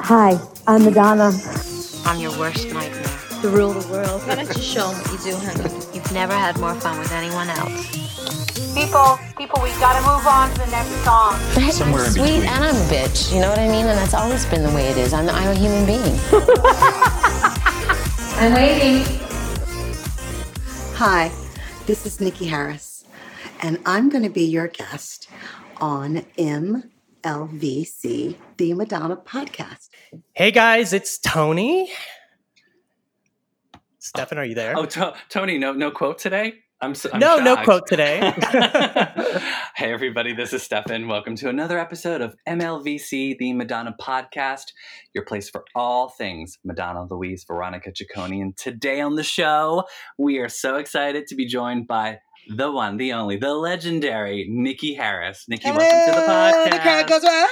Hi, I'm Madonna. I'm your worst nightmare. To rule the world. Why don't you show them what you do, honey? You've never had more fun with anyone else. People, people, we gotta move on to the next song. Somewhere I'm in sweet between. and I'm a bitch. You know what I mean? And that's always been the way it is. I'm, I'm a human being. I'm waiting. Hi, this is Nikki Harris, and I'm going to be your guest on MLVC, the Madonna podcast. Hey guys, it's Tony. Stefan, are you there? Oh, to- Tony, no, no quote today. I'm, so, I'm no, no quote today. hey, everybody, this is Stefan. Welcome to another episode of MLVC, the Madonna podcast, your place for all things Madonna, Louise, Veronica Ciccone. And today on the show, we are so excited to be joined by the one, the only, the legendary Nikki Harris. Nikki, welcome to the podcast. The crowd goes wild.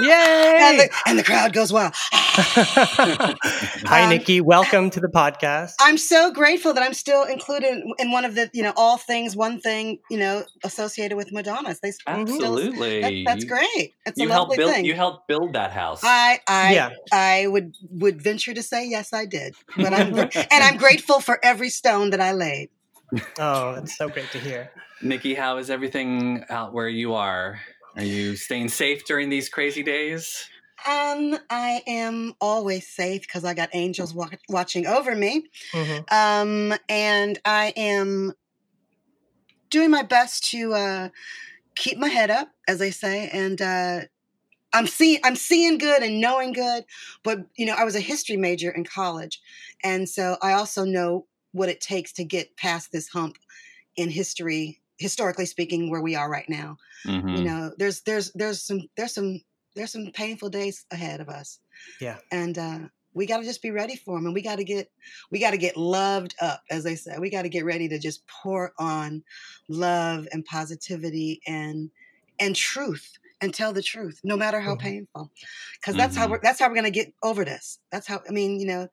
Yay! And the, and the crowd goes wild. Hi, Um, Nikki. Welcome to the podcast. I'm so grateful that I'm still included in one of the, you know, all things, one thing, you know, associated with Madonna's. They still- Absolutely. that- that's You- great. It's You a helped lovely build. thing. You helped build that house. I I Yeah. I would would venture to say yes, I did. But I'm and I'm grateful for every stone that I laid. Oh, it's so great to hear. Nikki, how is everything out where you are? Are you staying safe during these crazy days? Um, I am always safe because I got angels wa- watching over me. Mhm. Um, and I am doing my best to uh, keep my head up, as they say, and uh, I'm seeing I'm seeing good and knowing good. But you know, I was a history major in college, and so I also know what it takes to get past this hump in history, historically speaking, where we are right now. Mhm. You know, there's there's there's some there's some there's some painful days ahead of us Yeah. and uh, we got to just be ready for them and we got to get we got to get loved up as they said we got to get ready to just pour on love and positivity and and truth and tell the truth no matter how Mhm. painful because that's how Mhm. we're that's how we're going to get over this that's how i mean you know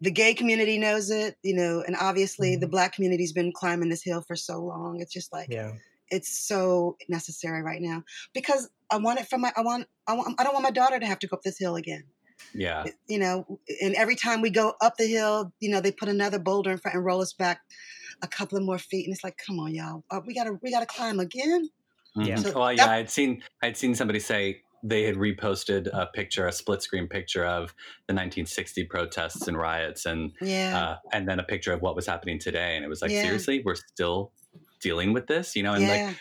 the gay community knows it you know and obviously the black community's been climbing this hill for so long it's just like Yeah. it's so necessary right now because i want it for my i want i want i don't want my daughter to have to go up this hill again Yeah. you know, and every time we go up the hill, you know, they put another boulder in front and roll us back a couple of more feet, and it's like, come on, y'all, uh, we gotta we gotta climb again. Yeah. Mhm. So well, yeah, that- I'd seen I'd seen somebody say they had reposted a picture, a split screen picture of the 1960 protests and riots, and Yeah, uh, and then a picture of what was happening today, and it was like, Yeah. seriously, we're still dealing with this, you know, and like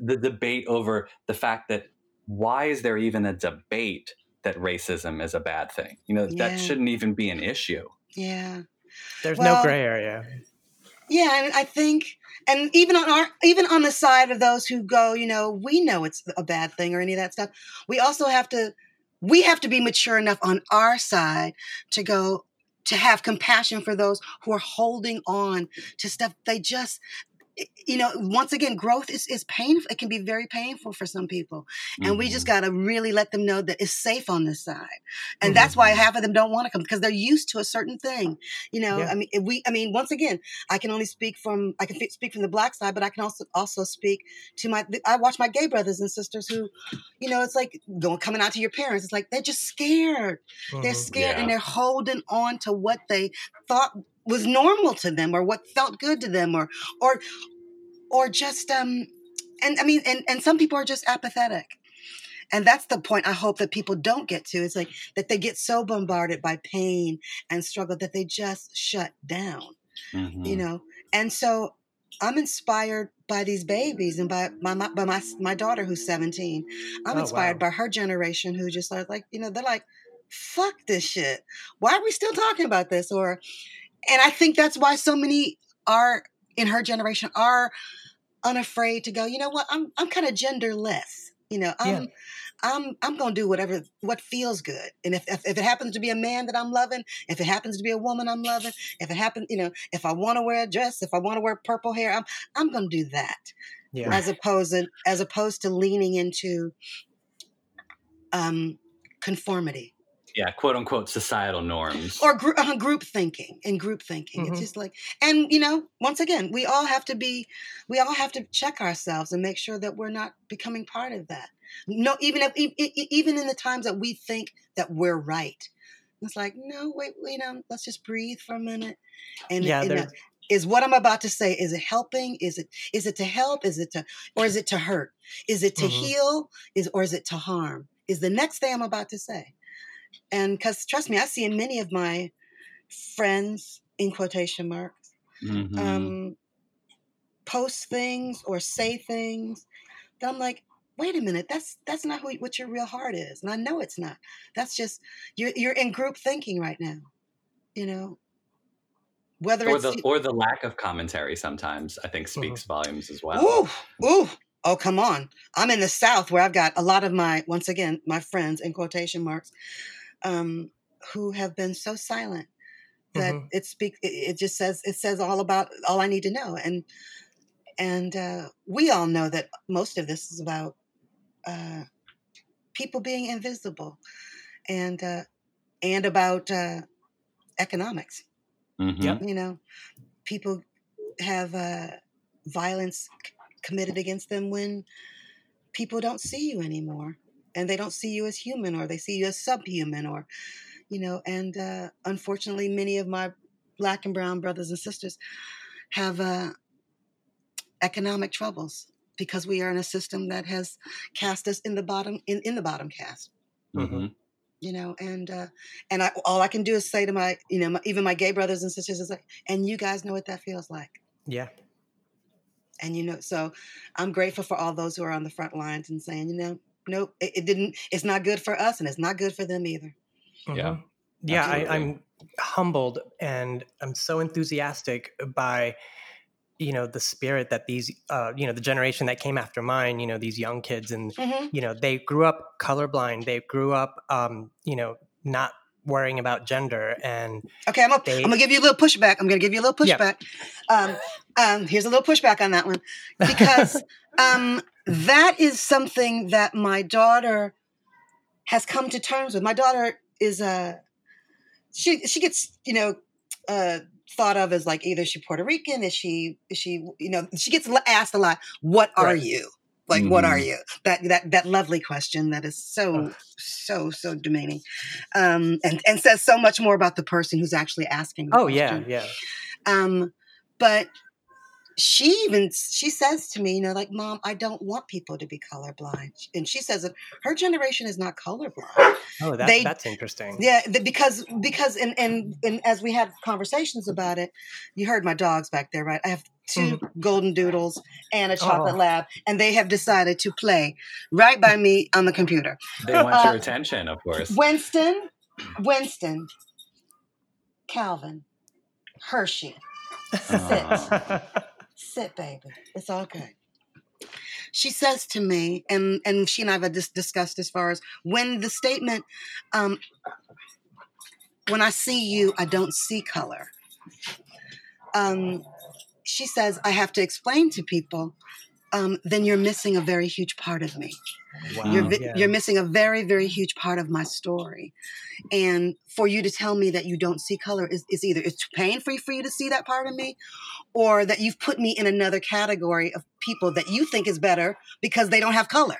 the debate over the fact that why is there even a debate that racism is a bad thing? You know, Yeah. that shouldn't even be an issue. yeah, There's Well- no gray area. Yeah. And I think, and even on our even on the side of those who go, you know, we know it's a bad thing or any of that stuff. We also have to we have to be mature enough on our side to go to have compassion for those who are holding on to stuff they just you know once again growth is, is painful it can be very painful for some people and we Mm-hmm. just got to really let them know that it's safe on this side and that's why half of them don't want to come because they're used to a certain thing you know Yeah. i mean if we i mean once again i can only speak from i can f- speak from the black side but i can also also speak to my i watch my gay brothers and sisters who you know it's like going coming out to your parents it's like they're just scared they're Mhm. scared Yeah. and they're holding on to what they thought was normal to them or what felt good to them or or or just um and i mean and and some people are just apathetic. And that's the point i hope that people don't get to it's like that they get so bombarded by pain and struggle that they just shut down Mhm. you know? And so i'm inspired by these babies and by my, my by my my daughter who's 17 i'm Oh, inspired wow. by her generation who just are like you know they're like fuck this shit. Why are we still talking about this? Or and i think that's why so many are in her generation are unafraid to go you know what i'm i'm kind of genderless you know i'm Yeah. I'm I'm gonna do whatever what feels good, and if, if if it happens to be a man that I'm loving, if it happens to be a woman I'm loving, if it happens, you know, if I want to wear a dress, if I want to wear purple hair, I'm I'm gonna do that Yeah. as opposed to, as opposed to leaning into um conformity. Yeah, quote unquote societal norms. or group, uh, group thinking and group thinking. Mhm. It's just like, and you know, once again, we all have to be, we all have to check ourselves and make sure that we're not becoming part of that. No, even if, even in the times that we think that we're right, it's like, no, wait, wait, um, let's just breathe for a minute. And, Yeah, and, uh, is what I'm about to say is it helping? Is it is it to help? Is it to or is it to hurt? Is it to Mhm. heal? Is or is it to harm? Is the next thing I'm about to say. And because trust me, I see in many of my friends in quotation marks Mhm. um, post things or say things that I'm like, wait a minute, that's that's not who, what your real heart is, and I know it's not. That's just you're you're in group thinking right now, you know. Whether or it's the or the lack of commentary sometimes I think speaks volumes as well. Ooh, ooh. Oh, come on. I'm in the South where I've got a lot of my, once again, my friends in quotation marks, um, who have been so silent that Mhm. it speak it, it just says it says all about all I need to know. And and uh, we all know that most of this is about uh, people being invisible and uh, and about uh, economics Mhm. You know people have uh, violence c- committed against them when people don't see you anymore and they don't see you as human or they see you as subhuman or you know and uh, unfortunately many of my black and brown brothers and sisters have uh, economic troubles because we are in a system that has cast us in the bottom in, in the bottom cast Mhm. you know and uh and i all i can do is say to my you know my, even my gay brothers and sisters is like and you guys know what that feels like Yeah. and you know so i'm grateful for all those who are on the front lines and saying you know nope it, it didn't it's not good for us and it's not good for them either Yeah. Mhm. Yeah, I, absolutely. I'm humbled and I'm so enthusiastic by you know the spirit that these uh you know the generation that came after mine you know these young kids and mm-hmm. you know they grew up colorblind they grew up um you know not worrying about gender and okay i'm gonna, They- I'm gonna give you a little pushback i'm gonna give you a little Yeah. pushback um um here's a little pushback on that one because um that is something that my daughter has come to terms with my daughter is a she she gets you know uh thought of as like either she puerto rican is she is she you know she gets asked a lot what are Right. you like what are Mhm. you that that that lovely question that is so Ugh. so so demeaning um and and says so much more about the person who's actually asking the oh yeah yeah um but she even she says to me you know like mom i don't want people to be colorblind. And she says that her generation is not colorblind. Oh that, They- that's interesting. Yeah because because and, and and as we had conversations about it you heard my dogs back there right? I have 2 golden doodles and a chocolate Oh. lab and they have decided to play right by me on the computer. They want your Uh, attention, of course. winston winston calvin hershey. Aw. sit baby. It's all good. She says to me and and she and i've dis- discussed as far as when the statement um when i see you i don't see color. Um she says i have to explain to people um, then you're missing a very huge part of me. Wow, you're vi- yeah. you're missing a very very huge part of my story. And for you to tell me that you don't see color is, is either it's too painful for you to see that part of me or that you've put me in another category of people that you think is better because they don't have color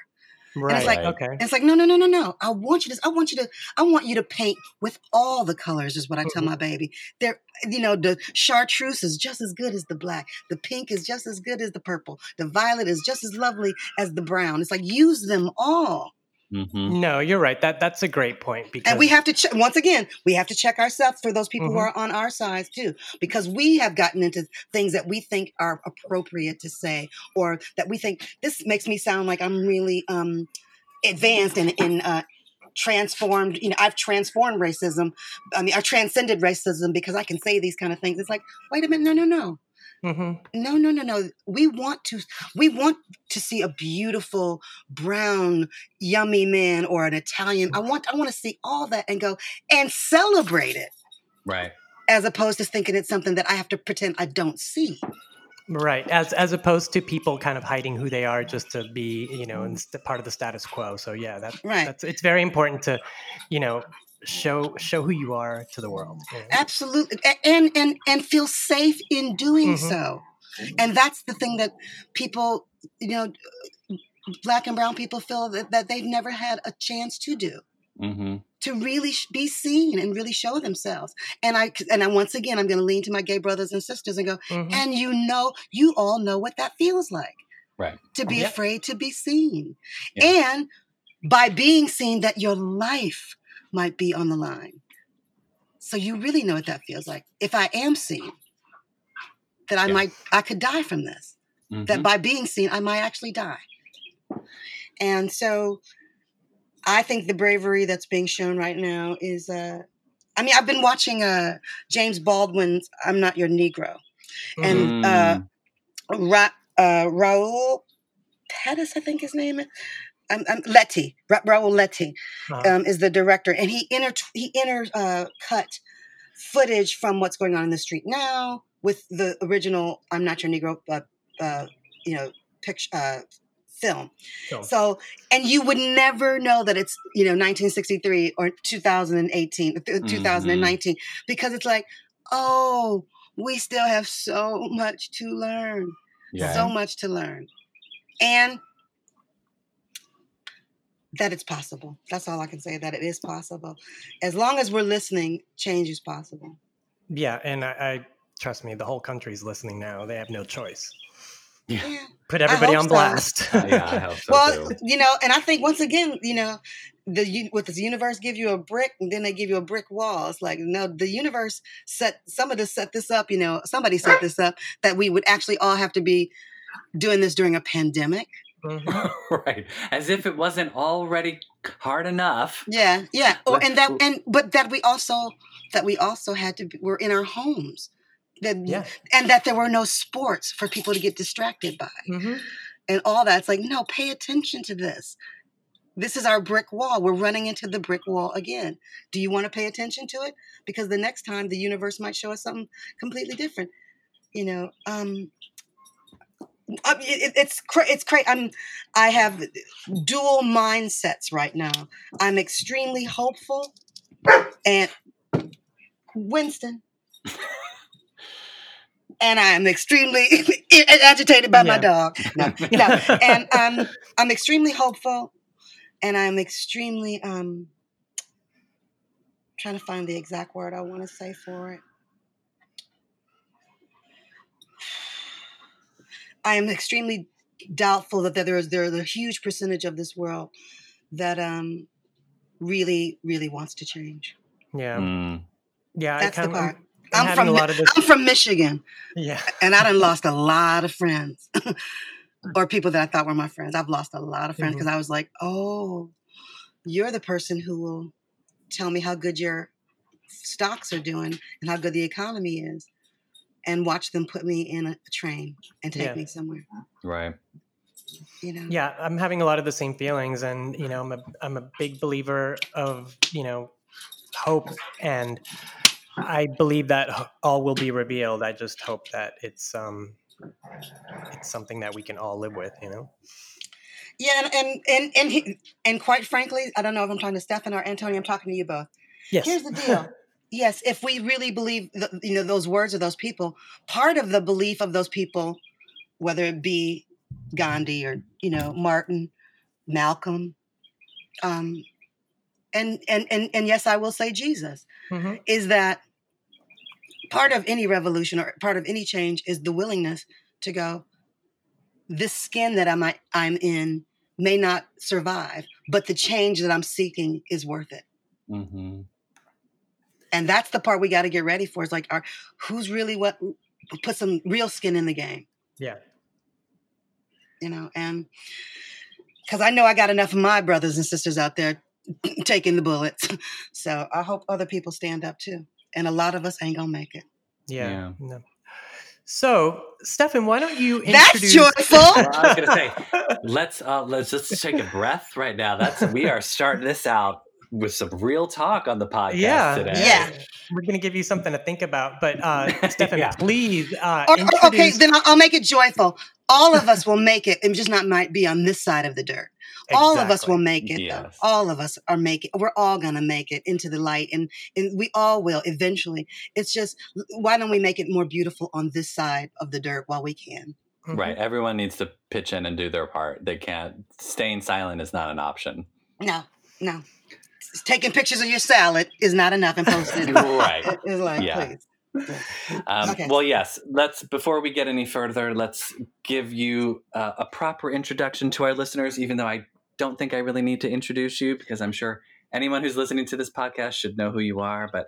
right it's like- okay. and it's like no no no no no. I want you to i want you to i want you to paint with all the colors is what i tell Mhm. my baby. They're you know the chartreuse is just as good as the black. The pink is just as good as the purple. The violet is just as lovely as the brown. It's like use them all Mhm. no you're right that that's a great point because and we have to check once again we have to check ourselves for those people who Mhm. are on our sides too because we have gotten into things that we think are appropriate to say or that we think this makes me sound like i'm really um advanced and in uh transformed you know i've transformed racism i mean i transcended racism because i can say these kind of things it's like wait a minute no no no Mhm. no no no no we want to we want to see a beautiful brown yummy man or an italian i want i want to see all that and go and celebrate it Right. as opposed to thinking it's something that i have to pretend i don't see Right, as as opposed to people kind of hiding who they are just to be, you know, in st- part of the status quo. So yeah, that Right. that's it's very important to, you know, show show who you are to the world. absolutely and and and feel safe in doing Mhm. so and that's the thing that people you know black and brown people feel that, that they've never had a chance to do hmm to really sh- be seen and really show themselves and i and i once again i'm going to lean to my gay brothers and sisters and go Mhm. and you know you all know what that feels like Right. to be Yeah. afraid to be seen Yeah. and by being seen that your life might be on the line. So you really know what that feels like. If i am seen that i Yeah. might i could die from this. Hmm that by being seen i might actually die. And so i think the bravery that's being shown right now is uh i mean i've been watching uh james baldwin's i'm not your negro. And uh Ra- uh, Raul Pettis, I think his name is. Um, um, Letty, Ra- Raul Letty, Uh-huh. um, is the director, and he inter he inter uh, cut footage from what's going on in the street now with the original "I'm Not Your Negro," uh, uh, you know, picture uh, film. So, and you would never know that it's you know 1963 or 2018, th- 2019, because it's like, oh, we still have so much to learn Yeah. so much to learn and that it's possible that's all i can say that it is possible as long as we're listening change is possible yeah, and I, I trust me, the whole country's listening now. They have no choice. yeah. Put everybody hope on so. blast. Uh, yeah, I hope so well too. you know and i think once again you know the what does the universe give you a brick and then they give you a brick wall it's like no the universe set somebody set this up you know somebody set this up that we would actually all have to be doing this during a pandemic Mhm. right. As if it wasn't already hard enough. Yeah, yeah. Or and that and but that we also that we also had to be, we're in our homes. That Yeah. and that there were no sports for people to get distracted by Mhm. and all that. It's like no, pay attention to this. This is our brick wall. We're running into the brick wall again. Do you want to pay attention to it? Because the next time the universe might show us something completely different. You know, um, I mean, it, it's cra- it's crazy. I'm I have dual mindsets right now. I'm extremely hopeful, and Winston, and I'm extremely agitated by my dog. No, no, and um, I'm extremely hopeful, and I'm extremely um, trying to find the exact word I want to say for it. I am extremely doubtful that there is there is a huge percentage of this world that um really really wants to change. Yeah. Mm. Yeah. That's I the kind part. of, I'm having from a Mi- lot of this. I'm from Michigan, Yeah. and I done lost a lot of friends, or people that I thought were my friends. I've lost a lot of friends because I was like, oh, you're the person who will tell me how good your stocks are doing and how good the economy is, and watch them put me in a train and take Yeah. me somewhere. Right. You know. Yeah, I'm having a lot of the same feelings, and you know, I'm a I'm a big believer of you know hope, and I believe that all will be revealed. I just hope that it's um it's something that we can all live with. You know. Yeah, and and and and, he, and quite frankly, I don't know if I'm talking to Stefan or Antonio. I'm talking to you both. Yes. Here's the deal. yes, if we really believe, the, you know, those words of those people, part of the belief of those people, whether it be Gandhi or you know Martin, Malcolm, um, and and and and yes, I will say Jesus, Mhm. is that part of any revolution or part of any change is the willingness to go. This skin that I'm I'm in may not survive, but the change that I'm seeking is worth it hmm and that's the part we got to get ready for. Is like, our, who's really what? Put some real skin in the game, Yeah. you know. And because I know I got enough of my brothers and sisters out there taking the bullets, so I hope other people stand up too. And a lot of us ain't gonna make it. Yeah. Yeah. No. So, Stefan, why don't you introduce? That's introduce? joyful. Well, I was gonna say, let's uh, let's just take a breath right now. That's we are starting this out with some real talk on the podcast yeah, today. Yeah. We're gonna give you something to think about, but uh, Stefan, Yeah. please uh, Or- or- okay, then I'll, I'll make it joyful. All of us will make it. It just not might be on this side of the dirt. All of us will make it. though. Yes. All of us are making. We're all gonna make it into the light, and and we all will eventually. It's just why don't we make it more beautiful on this side of the dirt while we can? Mhm. Right. Everyone needs to pitch in and do their part. They can't. Staying silent is not an option. No, no. Taking pictures of your salad is not enough and posting it. Right. It's like, Yeah. please. Um, Okay. Well, yes. Let's before we get any further, let's give you uh, a proper introduction to our listeners. Even though I don't think I really need to introduce you, because I'm sure anyone who's listening to this podcast should know who you are. But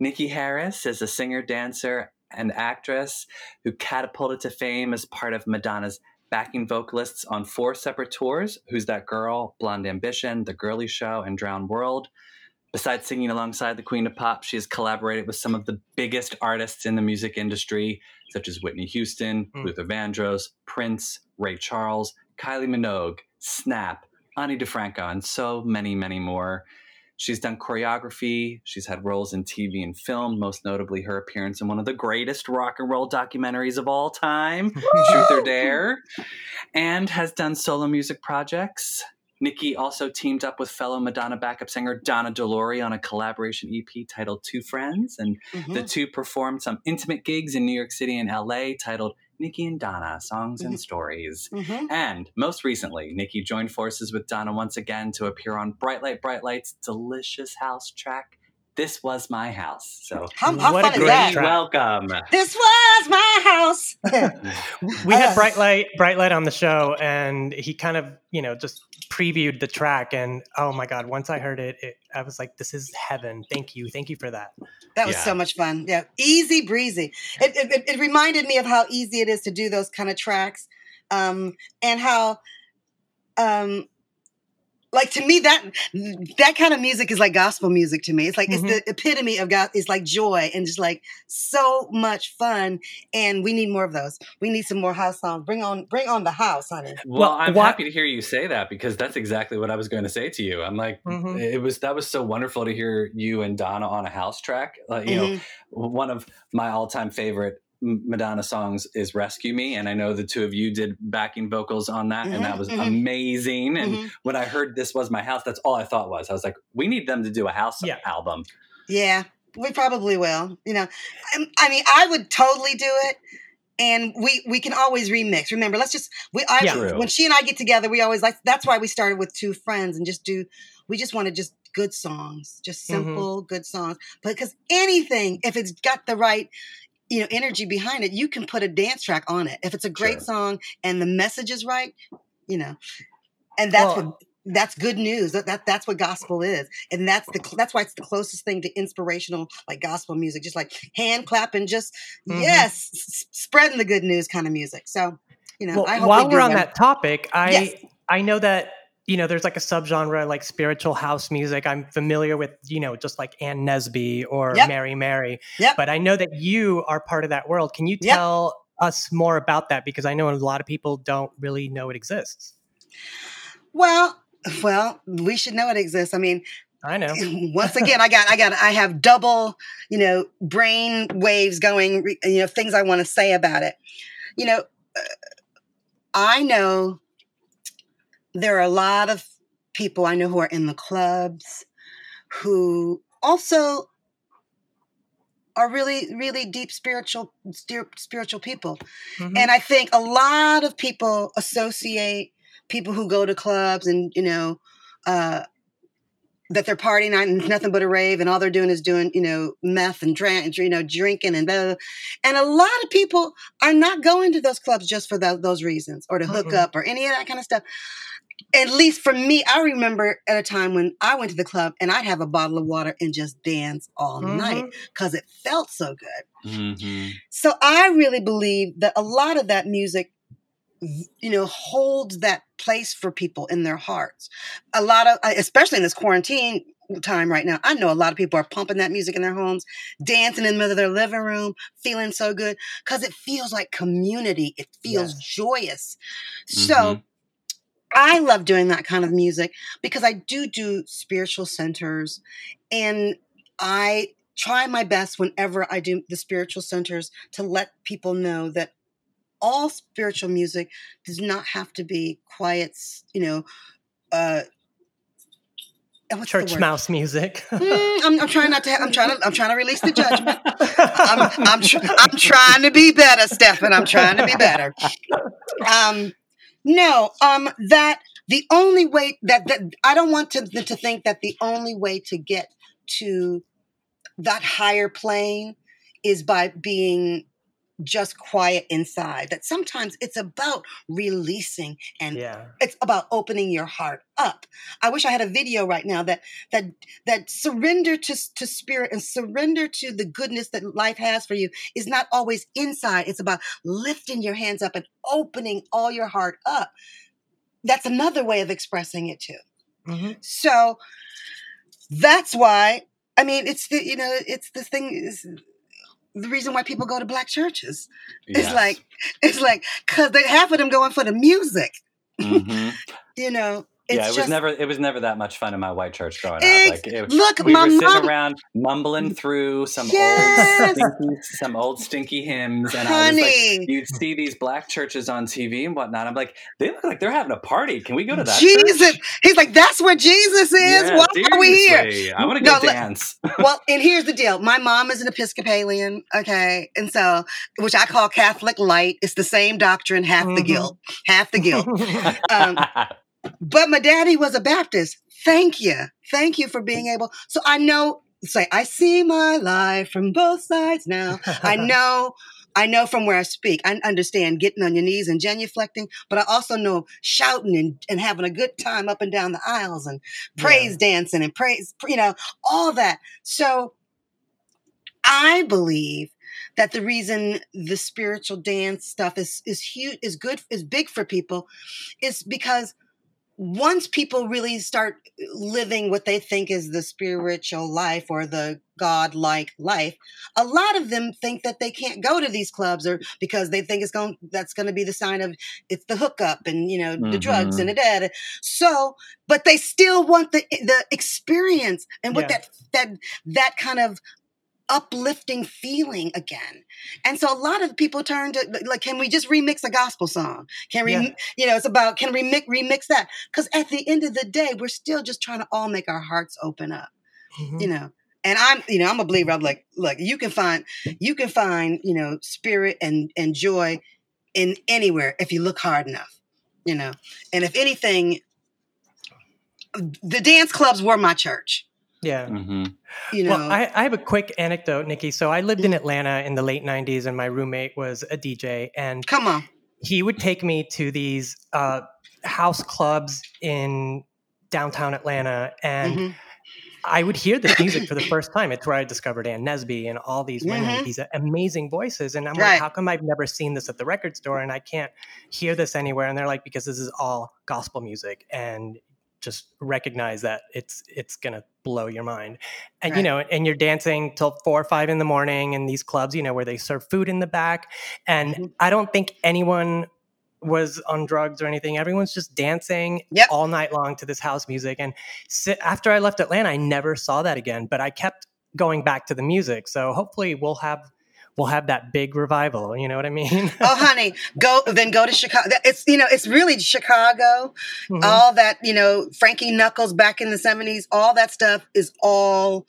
Nikki Harris is a singer, dancer, and actress who catapulted to fame as part of Madonna's backing vocalists on four separate tours. Who's That Girl, Blonde Ambition, The Girly Show, and Drowned World. Besides singing alongside the Queen of Pop, she has collaborated with some of the biggest artists in the music industry, such as Whitney Houston, Mm. Luther Vandross, Prince, Ray Charles, Kylie Minogue, Snap, Ani DiFranco, and so many, many more. She's done choreography. She's had roles in TV and film, most notably her appearance in one of the greatest rock and roll documentaries of all time, Truth or Dare, and has done solo music projects. Nikki also teamed up with fellow Madonna backup singer Donna De Lory on a collaboration EP titled Two Friends, and Mhm. the two performed some intimate gigs in New York City and LA titled Nikki and Donna Songs and Mhm. Stories. Mhm. And most recently, Nikki joined forces with Donna once again to appear on Bright Light, Bright Light's delicious house track, This Was My House. So, How, how What a fun is great that? track. welcome. This was my house. we had Uh, bright light bright light on the show and he kind of you know just previewed the track and oh my god once i heard it, it i was like this is heaven thank you thank you for that That was Yeah. so much fun. Yeah, easy breezy. It, it, it- it reminded me of how easy it is to do those kind of tracks, um, and how, um, like to me that that kind of music is like gospel music to me. It's like Mhm. it's the epitome of God. It's like joy and just like so much fun. And we need more of those. We need some more house songs. Bring on, bring on the house, honey. Well, Well, I'm why- happy to hear you say that because that's exactly what I was going to say to you. I'm like, Mhm. it was that was so wonderful to hear you and Donna on a house track. Like, you know, Mhm. one of my all-time favorite M- Madonna songs is "Rescue Me," and I know the two of you did backing vocals on that, and that Mhm, was mhm. amazing. And Mhm. when I heard "This Was My House," that's all I thought was. I was like, we need them to do a house Yeah. album. Yeah, we probably will. You know, I, I mean, I would totally do it. And we we can always remix. Remember, let's just we I Yeah. When she and I get together, we always like that's why we started with two friends and just do we just want to just good songs, just Mhm. simple good songs. But because anything, if it's got the right you know energy behind it, you can put a dance track on it. If it's a great Sure. song and the message is right, you know, and that's Well- what that's good news. That, that that's what gospel is, and that's the that's why it's the closest thing to inspirational like gospel music, just like hand clapping, just Mhm. yes, s- spreading the good news kind of music. So, you know, well I hope while we're on them. that topic i Yes. i know that you know there's like a subgenre like spiritual house music i'm familiar with you know just like Ann nesby or Yep. mary mary Yep. but i know that you are part of that world can you Yep. tell us more about that because i know a lot of people don't really know it exists Well, well, we should know it exists. I mean, i know once again, I got, I got, I have double, you know, brain waves going. You know, things I want to say about it. You know, uh, I know there are a lot of people I know who are in the clubs who also are really, really deep spiritual, steer- spiritual people. Mhm. And I think a lot of people associate people who go to clubs and, you know, uh, that they're partying and nothing but a rave and all they're doing is doing, you know, meth and drink, you know, drinking and blah, blah, blah. And a lot of people are not going to those clubs just for tho- those reasons or to hook Mm-mm. up or any of that kind of stuff. At least for me, I remember at a time when I went to the club and I'd have a bottle of water and just dance all night Mhm. because it felt so good. Mm-hmm. So I really believe that a lot of that music, you know, holds that place for people in their hearts. A lot of, especially in this quarantine time right now, I know a lot of people are pumping that music in their homes, dancing in the middle of their living room, feeling so good because it feels like community. It feels Yes. joyous. So Mhm. I love doing that kind of music because I do do spiritual centers and I try my best whenever I do the spiritual centers to let people know that all spiritual music does not have to be quiet, you know, uh, what's Church mouse music. Mm, I'm, I'm trying not to. I'm trying to. I'm trying to release the judgment. I'm. I'm, tr- I'm trying to be better, Stefan. I'm trying to be better. Um, no. Um, that the only way that that I don't want to to think that the only way to get to that higher plane is by being just quiet inside. That sometimes it's about releasing and yeah. it's about opening your heart up. I wish I had a video right now that that that surrender to to spirit and surrender to the goodness that life has for you is not always inside. It's about lifting your hands up and opening all your heart up. That's another way of expressing it too. Mhm. So that's why I mean it's the you know it's the thing is the reason why people go to black churches. It's like it's like because they half of them going for the music. Mhm. You know, it's yeah, it was never it was never that much fun in my white church growing up. Like it, look, we my were sitting mom- around mumbling through some Yes. old stinky, some old stinky hymns, and I was honey. like, you'd see these black churches on TV and whatnot. I'm like, they look like they're having a party. Can we go to that? Jesus, church? he's like, that's where Jesus is. Yeah, Why are we here? I want to go No, dance. well, and here's the deal. My mom is an Episcopalian, okay, and so which I call Catholic light. It's the same doctrine, half the Mhm. guilt, half the guilt. Um, but my daddy was a Baptist. Thank you, thank you for being able. So I know. Say, I see my life from both sides now. I know. I know from where I speak. I understand getting on your knees and genuflecting, but I also know shouting and, and having a good time up and down the aisles and praise dancing and praise, you know, all that. So I believe that the reason the spiritual dance stuff is is huge is good is big for people is because once people really start uh, living what they think is the spiritual life or the god-like life a lot of them think that they can't go to these clubs or because they think it's going that's going to be the sign of it's the hookup and you know the drugs mm-hmm. and the dead so but they still want the the experience and what Yeah. that that that kind of uplifting feeling again. And so a lot of people turn to like, can we just remix a gospel song? Can we, Yeah. you know, it's about can we remix, remix that? Because at the end of the day, we're still just trying to all make our hearts open up, Mhm. you know. And I'm, you know, I'm a believer. I'm like, look, you can find, you can find, you know, spirit and and joy in anywhere if you look hard enough, you know. And if anything, the dance clubs were my church, Yeah. hmm you know. Well, I, I have a quick anecdote, Nikki. So I lived in Atlanta in the late 90s, and my roommate was a DJ, and Come on. he would take me to these uh, house clubs in downtown Atlanta, and Mhm. I would hear this music for the first time. It's where I discovered Ann Nesby and all these women, Mhm. these amazing voices. And I'm Right. like, how come I've never seen this at the record store and I can't hear this anywhere? And they're like, because this is all gospel music and just recognize that it's it's gonna blow your mind. And you know, and you're dancing till four or five in the morning in these clubs, you know, where they serve food in the back. And Mhm. I don't think anyone was on drugs or anything. Everyone's just dancing Yep. all night long to this house music. And si- after I left Atlanta, I never saw that again. But I kept going back to the music. So hopefully, we'll have we'll have that big revival. You know what I mean? oh honey go then go to chicago it's you know it's really chicago Mhm. all that you know frankie knuckles back in the 70s all that stuff is all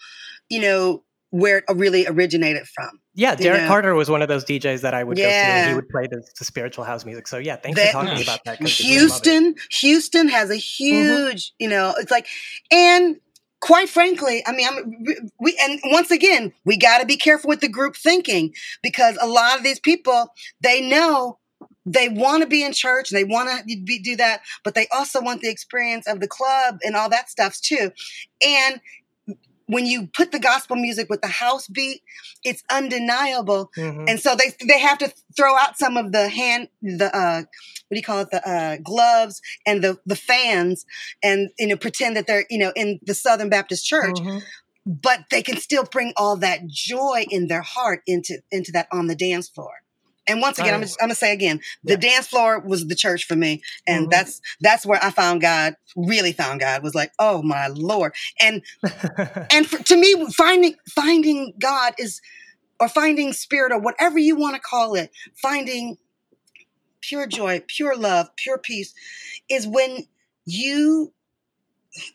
you know where it really originated from yeah, Derrick know. Carter was one of those DJs that I would go see. And he would play the, the spiritual house music. So yeah, thanks That- for talking about that. 'cause I love it. houston houston has a huge you know it's like and quite frankly i mean i'm we and once again we got to be careful with the group thinking because a lot of these people they know they want to be in church and they want to do that but they also want the experience of the club and all that stuff too. And when you put the gospel music with the house beat it's undeniable Mhm. and so they they have to throw out some of the hand the uh what do you call it the uh gloves and the the fans and you know pretend that they're you know in the southern baptist church Mhm. but they can still bring all that joy in their heart into into that on the dance floor And once again, I'm, just, I'm gonna say again, the Yeah. dance floor was the church for me, and Mhm. that's that's where I found God. Really found God was like, oh my lord, and and for, to me, finding finding God is, or finding spirit, or whatever you want to call it, finding pure joy, pure love, pure peace, is when you.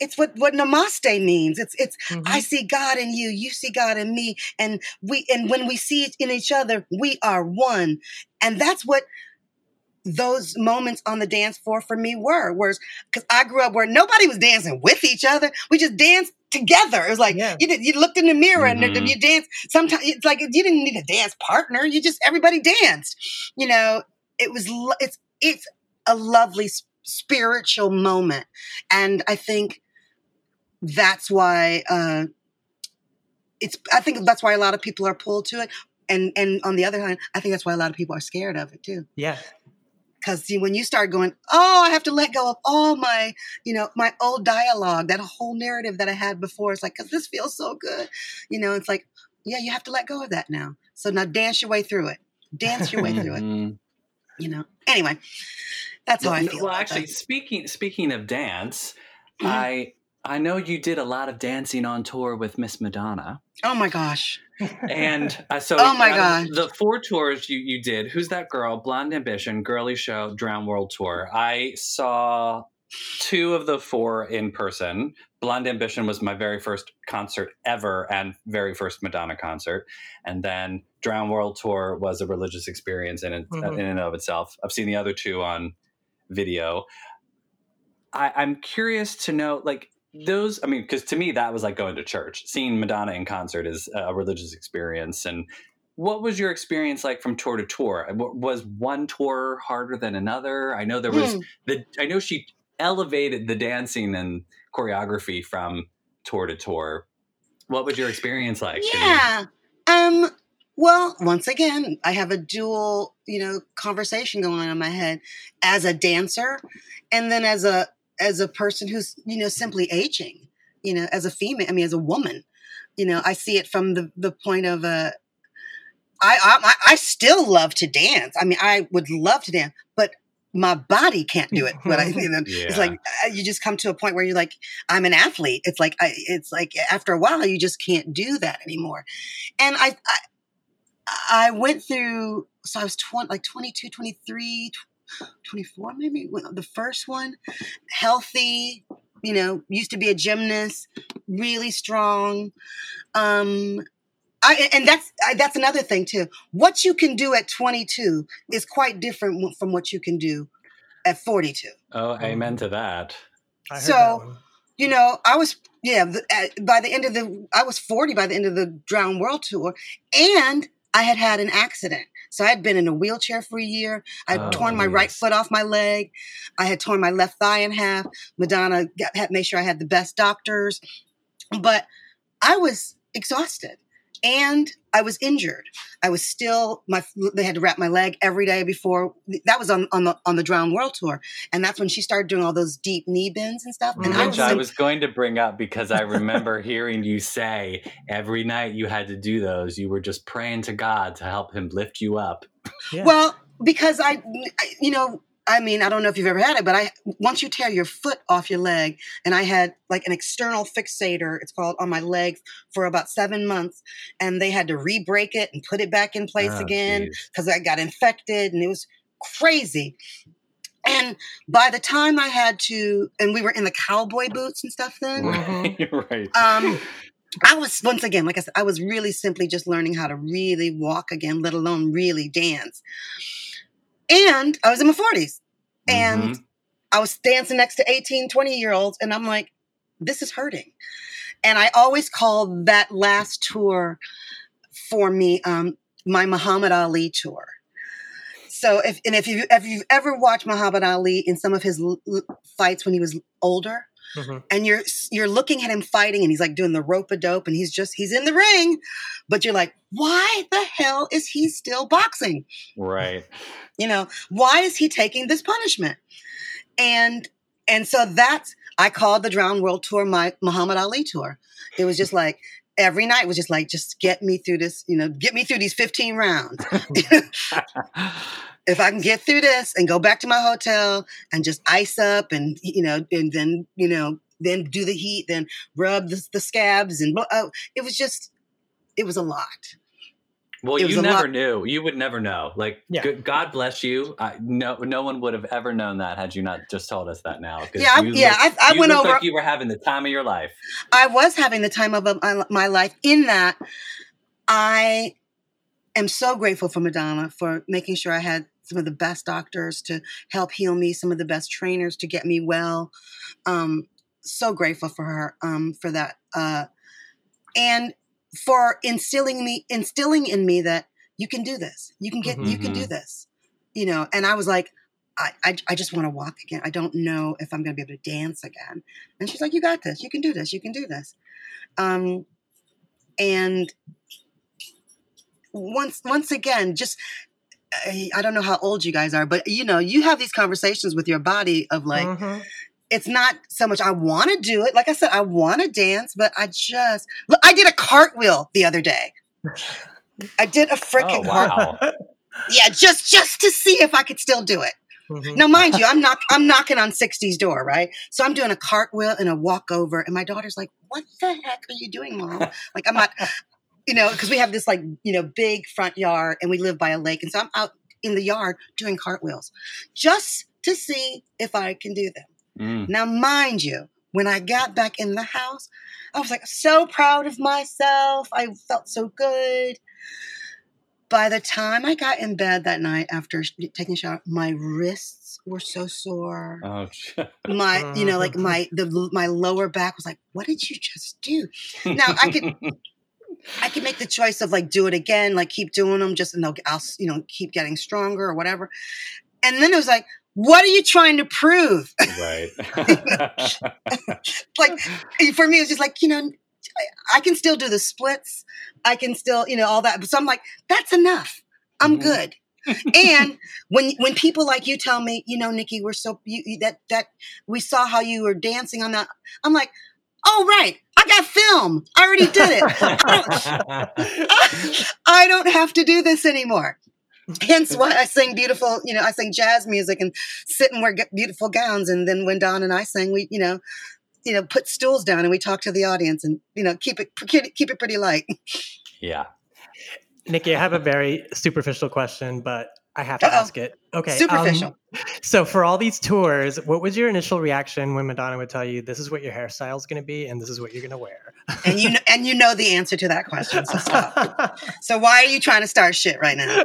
It's what what namaste means. It's it's Mhm. I see God in you, you see God in me, and we and when we see it in each other, we are one. And that's what those moments on the dance floor for me were. Whereas because I grew up where nobody was dancing with each other, we just danced together. It was like Yeah. you did, you looked in the mirror and Mhm. you danced. Sometimes it's like you didn't need a dance partner. You just everybody danced. You know, it was it's it's a lovely s- spiritual moment, and I think that's why uh, it's. I think that's why a lot of people are pulled to it, and and on the other hand, I think that's why a lot of people are scared of it too. yeah. Because when you start going, oh, I have to let go of all my, you know, my old dialogue, that whole narrative that I had before. It's like, because this feels so good, you know. It's like, yeah, you have to let go of that now. So now dance your way through it. Dance your way through it. Mhm. You know. Anyway, that's how I well, feel. well, actually, that. speaking speaking of dance, Mhm. I I know you did a lot of dancing on tour with Miss Madonna, oh my gosh. and uh, so Oh my out gosh. the four tours you you did. Who's that girl? Blonde Ambition, Girly Show, Drown World Tour. I saw two of the four in person. Blonde Ambition was my very first concert ever and very first Madonna concert. And then Drown World Tour was a religious experience in, it, Mhm. in and of itself. I've seen the other two on video. I, I'm curious to know, like, those, I mean, because to me, that was like going to church. Seeing Madonna in concert is a religious experience. And what was your experience like from tour to tour? W- Was one tour harder than another? I know there was Hmm. the, I know she elevated the dancing and choreography from tour to tour. What was your experience like? Yeah. Um. Well, once again, I have a dual, you know, conversation going on in my head as a dancer, and then as a as a person who's you know simply aging. You know, as a female, I mean, as a woman, you know, I see it from the the point of a. I I I still love to dance. I mean, I would love to dance, but my body can't do it. But I, you know, it's like uh, you just come to a point where you're like, I'm an athlete. It's like I, it's like after a while, you just can't do that anymore. And I, I, I went through. So I was 20, like 22, 23, 24, maybe the first one. Healthy, you know, used to be a gymnast, really strong. Um, I, and that's I, that's another thing too. What you can do at 22 is quite different from what you can do at 42. Oh, amen to that. I So- that you know, I was yeah. The, at, by the end of the, I was forty by the end of the Drown World tour, and I had had an accident. So I had been in a wheelchair for a year. I had Oh, torn my right foot off my leg. I had torn my left thigh in half. Madonna got, had made sure I had the best doctors, but I was exhausted and I was injured. I was still my they had to wrap my leg every day before that was on on the on the Drown World tour, and that's when she started doing all those deep knee bends and stuff. And I Which was I sim- was going to bring up because I remember hearing you say every night you had to do those. You were just praying to God to help Him lift you up. Yeah. Well, because I, I- you know, I mean, I don't know if you've ever had it, but I once you tear your foot off your leg, and I had like an external fixator, it's called on my leg for about seven months, and they had to re-break it and put it back in place Oh, again because I got infected, and it was crazy. And by the time I had to, and we were in the cowboy boots and stuff then. Right, right. Um, I was once again, like I said, I was really simply just learning how to really walk again, let alone really dance. And I was in my 40s and Mhm. I was dancing next to 18, 20 year olds, and I'm like, this is hurting. And I always call that last tour for me um, my Muhammad Ali tour. So if and if you if you've ever watched Muhammad Ali in some of his l- l- fights when he was older, Mhm. and you're you're looking at him fighting and he's like doing the rope a dope and he's just he's in the ring but you're like why the hell is he still boxing right. you know why is he taking this punishment and and so that's i called the drown world tour my muhammad ali tour it was just like every night was just like, just get me through this, you know, get me through these 15 rounds. if I can get through this and go back to my hotel and just ice up and, you know, and then, you know, then do the heat, then rub the, the scabs and, blah, oh, it was just, it was a lot. Well, It you never lot- knew. You would never know. Like, Yeah. good, God bless you. I, no, no one would have ever known that had you not just told us that now. Yeah, I- you yeah, look- I- I you went over- Like you were having the time of your life. I was having the time of my, my life in that I am so grateful for Madonna for making sure I had some of the best doctors to help heal me, some of the best trainers to get me well. Um, so grateful for her um, for that, uh, and for instilling me, instilling in me that you can do this. You can get, you can do this. You know, and I was like, I, I, I just want to walk again. I don't know if I'm going to be able to dance again. And she's like, you got this. You can do this. You can do this. Um, and once, once again, just I, don't know how old you guys are, but you know, you have these conversations with your body of like, Mhm. it's not so much I want to do it. Like I said, I want to dance, but I just look. I did a cartwheel the other day. I did a Oh, freaking cartwheel. wow. Yeah, just just to see if I could still do it. Mhm. Now, mind you, I'm not I'm knocking on 60's door, right? So I'm doing a cartwheel and a walkover, and my daughter's like, "What the heck are you doing, mom?" Like I'm not, you know, because we have this like you know big front yard, and we live by a lake, and so I'm out in the yard doing cartwheels, just to see if I can do them. Mm. Now, mind you, when I got back in the house, I was like so proud of myself. I felt so good. By the time I got in bed that night after taking a shower, my wrists were so sore. Oh, My, you know, like my the my lower back was like, "What did you just do?" Now I could I could make the choice of like do it again, like keep doing them, just and they'll I'll you know keep getting stronger or whatever. And then it was like, "What are you trying to prove?" right. like for me, it's just like you know, I, can still do the splits. I can still you know all that. So I'm like, that's enough. I'm Mhm. good. and when when people like you tell me, you know, Nikki, we're so you- that that we saw how you were dancing on that. I'm like, oh right, I got film. I already did it. I don't, I don't have to do this anymore. Hence why I sing beautiful, you know, I sing jazz music and sit and wear beautiful gowns. And then when Don and I sing, we, you know, you know, put stools down and we talk to the audience and you know keep it keep it- keep it pretty light. yeah. Nikki, I have a very superficial question, but I have to Uh-oh. ask it. Okay. um, Superficial. so, for all these tours, what was your initial reaction when Madonna would tell you, this is what your hairstyle is going to be and this is what you're going to wear? and you know, and you know the answer to that question. So stop. So why are you trying to start shit right now?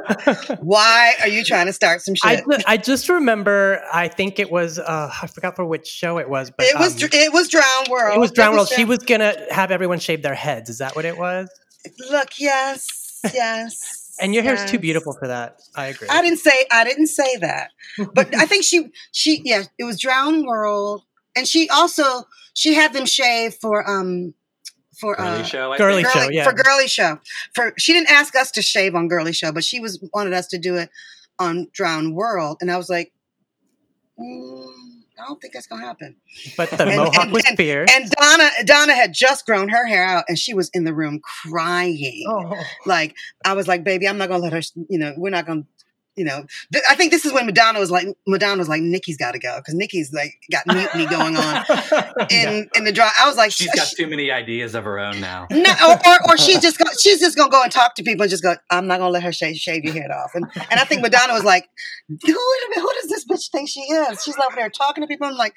Why are you trying to start some shit? ju- I just remember, I think it was, uh, I forgot for which show it was, but it was um, it was Drowned World. it was Drowned World. She was going to have everyone shave their heads. Is that what it was? look. Yes, yes. And your hair's too yes. beautiful for that. I agree. I didn't say I didn't say that, but I think she she yeah it was Drowned World, and she also she had them shave for um for Girlie uh, show. I Girlie think. show, girlie, yeah. for girlie show for she didn't ask us to shave on girlie show, but she was wanted us to do it on Drowned World, and I was like, mm, I don't think that's gonna happen. but the And- mohawk and- was and- fierce. And Donna Donna had just grown her hair out, and she was in the room crying. oh. Like I was like, baby, I'm not gonna let her. You know, we're not gonna. You know, th- I think this is when Madonna was like, Madonna was like, Nikki's got to go because Nikki's like got mutiny going on in in the draw. I was like, She's got too many ideas of her own now. no, or, or, or she's just go, she's just gonna go and talk to people and just go. I'm not gonna let her shave, shave your head off. And and I think Madonna was like, who, who does this bitch think she is? She's over there talking to people. I'm like,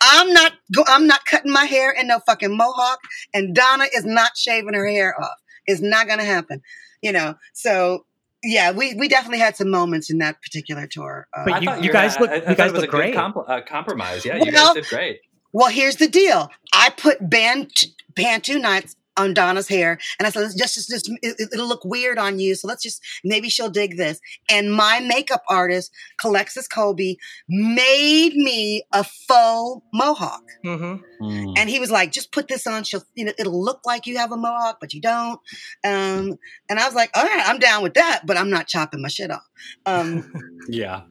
I'm not go, I'm not cutting my hair in no fucking mohawk, and Donna is not shaving her hair off. It's not gonna happen. You know. So yeah, we we definitely had some moments in that particular tour. Uh, But you- you guys look- I- I you guys look a great. compl- uh, compromise. Yeah, you Well- guys did great. Well, here's the deal. I put band band two nights on Donna's hair, and I said, let's just, just, just it, it'll look weird on you, so let's just maybe she'll dig this. And my makeup artist, Alexis Colby, made me a faux mohawk, hmm Mm. and he was like, just put this on. She'll, you know, it'll look like you have a mohawk, but you don't. Um, and I was like, all right, I'm down with that, but I'm not chopping my shit off. Um, Yeah.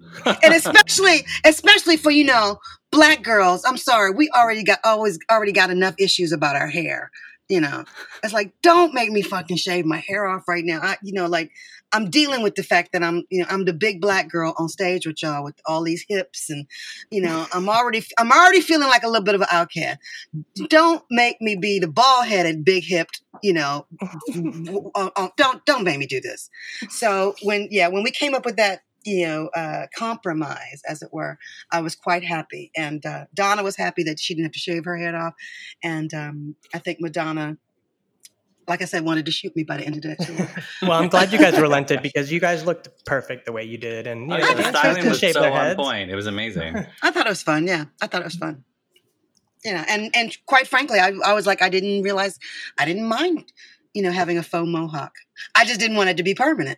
and especially especially for you know black girls i'm sorry we already got always already got enough issues about our hair You know, it's like, don't make me fucking shave my hair off right now. I, you know, like I'm dealing with the fact that I'm, you know, I'm the big black girl on stage with y'all with all these hips, and you know, I'm already, I'm already feeling like a little bit of an outcast. Don't make me be the bald headed, big hipped, you know. don't, don't make me do this. So when, yeah, when we came up with that you know, uh, compromise, as it were. I was quite happy, and uh, Donna was happy that she didn't have to shave her head off, and um, I think Madonna. Like I said, wanted to shoot me by the end of that tour. well, I'm glad you guys relented because you guys looked perfect the way you did, and you Oh, know, yeah, the styling was shave so their on heads. point. It was amazing. I thought it was fun. Yeah, I thought it was fun. You know, and and quite frankly, I, I was like, I didn't realize, I didn't mind, you know, having a faux mohawk. I just didn't want it to be permanent.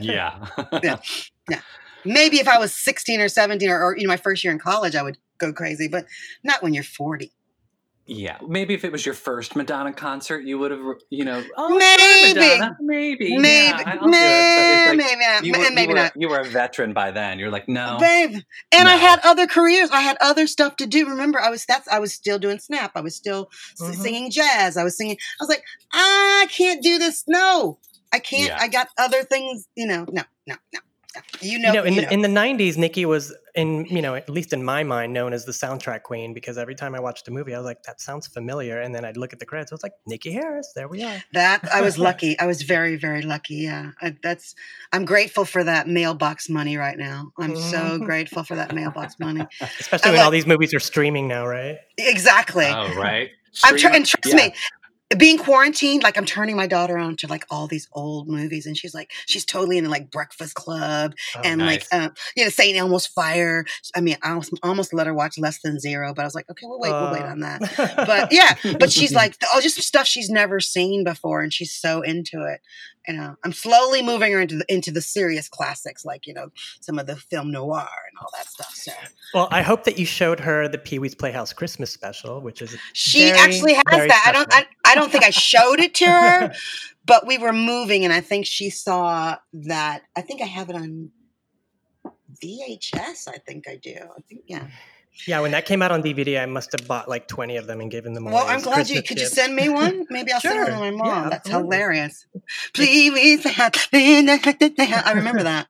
Yeah. Yeah. Yeah. Maybe if I was 16 or 17 or, or you know my first year in college, I would go crazy, but not when you're 40. Yeah, maybe if it was your first Madonna concert, you would have, you know, oh, Maybe. sure, Madonna. maybe, Maybe, yeah, I'll do it. But it's like, maybe, not, you were, maybe you were, not. You were a veteran by then. You're like, no, Babe. And I had other careers. I had other stuff to do. Remember, I was that's I was still doing snap. I was still Mhm. singing jazz. I was singing. I was like, I can't do this. No, I can't. Yeah. I got other things. You know, no, no, no. no. You know, you know, in you the, in the '90s, Nikki was in, you know, at least in my mind, known as the soundtrack queen because every time I watched a movie, I was like, "That sounds familiar," and then I'd look at the credits, I was like, "Nikki Harris, there we are." that I was lucky. I was very, very lucky. Yeah, I, that's. I'm grateful for that mailbox money right now. I'm so grateful for that mailbox money. Especially I when all these movies are streaming now, right? Exactly. oh right. I'm tr- and trust yeah. me, being quarantined, like I'm turning my daughter on to like all these old movies, and she's like, she's totally into like Breakfast Club Oh, and nice. like, uh, you know, Saint Elmo's Fire. I mean, I almost, almost let her watch Less Than Zero, but I was like, okay, we'll wait, we'll wait Uh, on that. But yeah, but she's like, oh, just stuff she's never seen before, and she's so into it. You know, I'm slowly moving her into the into the serious classics, like you know, some of the film noir and all that stuff. So well, I hope that you showed her the Pee Wee's Playhouse Christmas special, which is She very, actually has that. I don't. I, I don't think I showed it to her, but we were moving, and I think she saw that. I think I have it on VHS. I think I do. I think yeah. yeah, when that came out on DVD, I must have bought like 20 of them and given them away. Well, I'm glad you. Christmas Could you send me one? Maybe I'll send one to Sure. my Yeah, mom. That's absolutely. hilarious. Please, I remember that.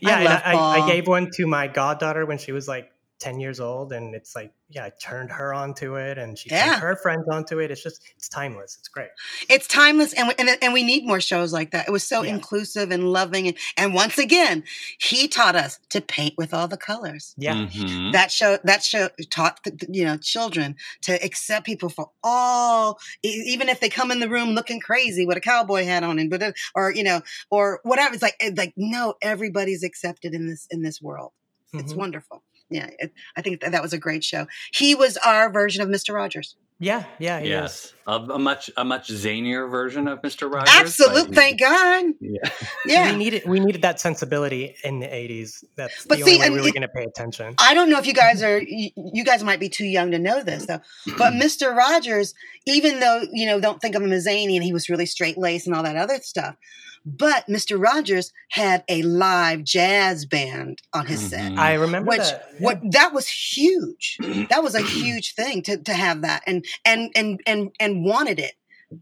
Yeah, and I, I, I gave one to my goddaughter when she was like 10 years old. And it's like, yeah, I turned her onto it and she Yeah. turned her friends onto it. It's just, it's timeless. It's great. It's timeless, and we, and, and we need more shows like that. It was so Yeah. inclusive and loving, and, and once again, he taught us to paint with all the colors. Yeah. Mhm. that show that show taught the, the, you know children to accept people for all e- even if they come in the room looking crazy with a cowboy hat on and but or you know or whatever it's like it's like no everybody's accepted in this in this world it's Mhm. wonderful yeah it, i think that, that was a great show he was our version of mr rogers Yeah. Yeah. he. Yes, a, a much a much zanier version of Mr. Rogers. absolute but- thank god Yeah. yeah We needed we needed that sensibility in the 80s. That's But the see, only way and we were going to pay attention. I don't know if you guys are you, you guys might be too young to know this though. But Mr. Rogers, even though you know don't think of him as zany and he was really straight laced and all that other stuff, but Mr. Rogers had a live jazz band on his set. Mhm. I remember Which that. yeah. what that was huge. That was a huge thing to, to have that and and and and and wanted it,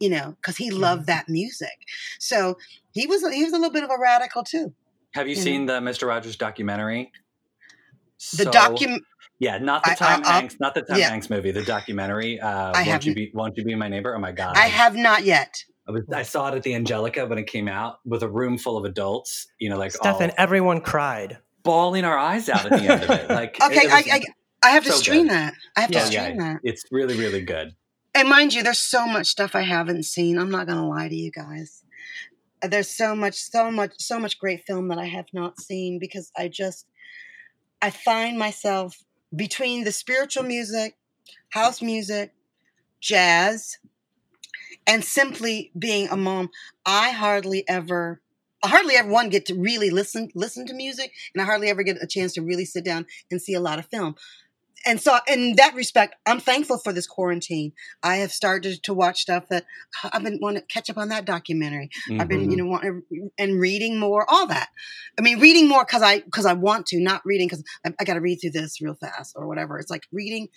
you know, because he loved that music. So he was he was a little bit of a radical too. Have you Mhm. seen the Mr. Rogers documentary? The So- document Yeah, not the I- Tom I- I'll- Hanks, not the Tom yeah. Hanks movie. The documentary. Uh, I won't you haven't- be? Won't you be my neighbor? Oh my god! I have not yet. I, was, I saw it at the Angelika when it came out with a room full of adults. You know, like Stefan, all everyone cried. bawling our eyes out at the end of it. Like Okay, it I, was I I have to so stream good. that. I have Yeah, to yeah. stream that. It's really, really good. And mind you, there's so much stuff I haven't seen. I'm not gonna lie to you guys. There's so much, so much, so much great film that I have not seen because I just I find myself between the spiritual music, house music, jazz, and simply being a mom. I hardly ever I hardly ever one get to really listen listen to music, and I hardly ever get a chance to really sit down and see a lot of film. and so in that respect, I'm thankful for this quarantine. I have started to watch stuff that I've been wanting to catch up on that documentary. I've been, you Mhm. know, wanting and reading more, all that. I mean, reading more because I because I want to, not reading because I, I got to read through this real fast or whatever. It's like reading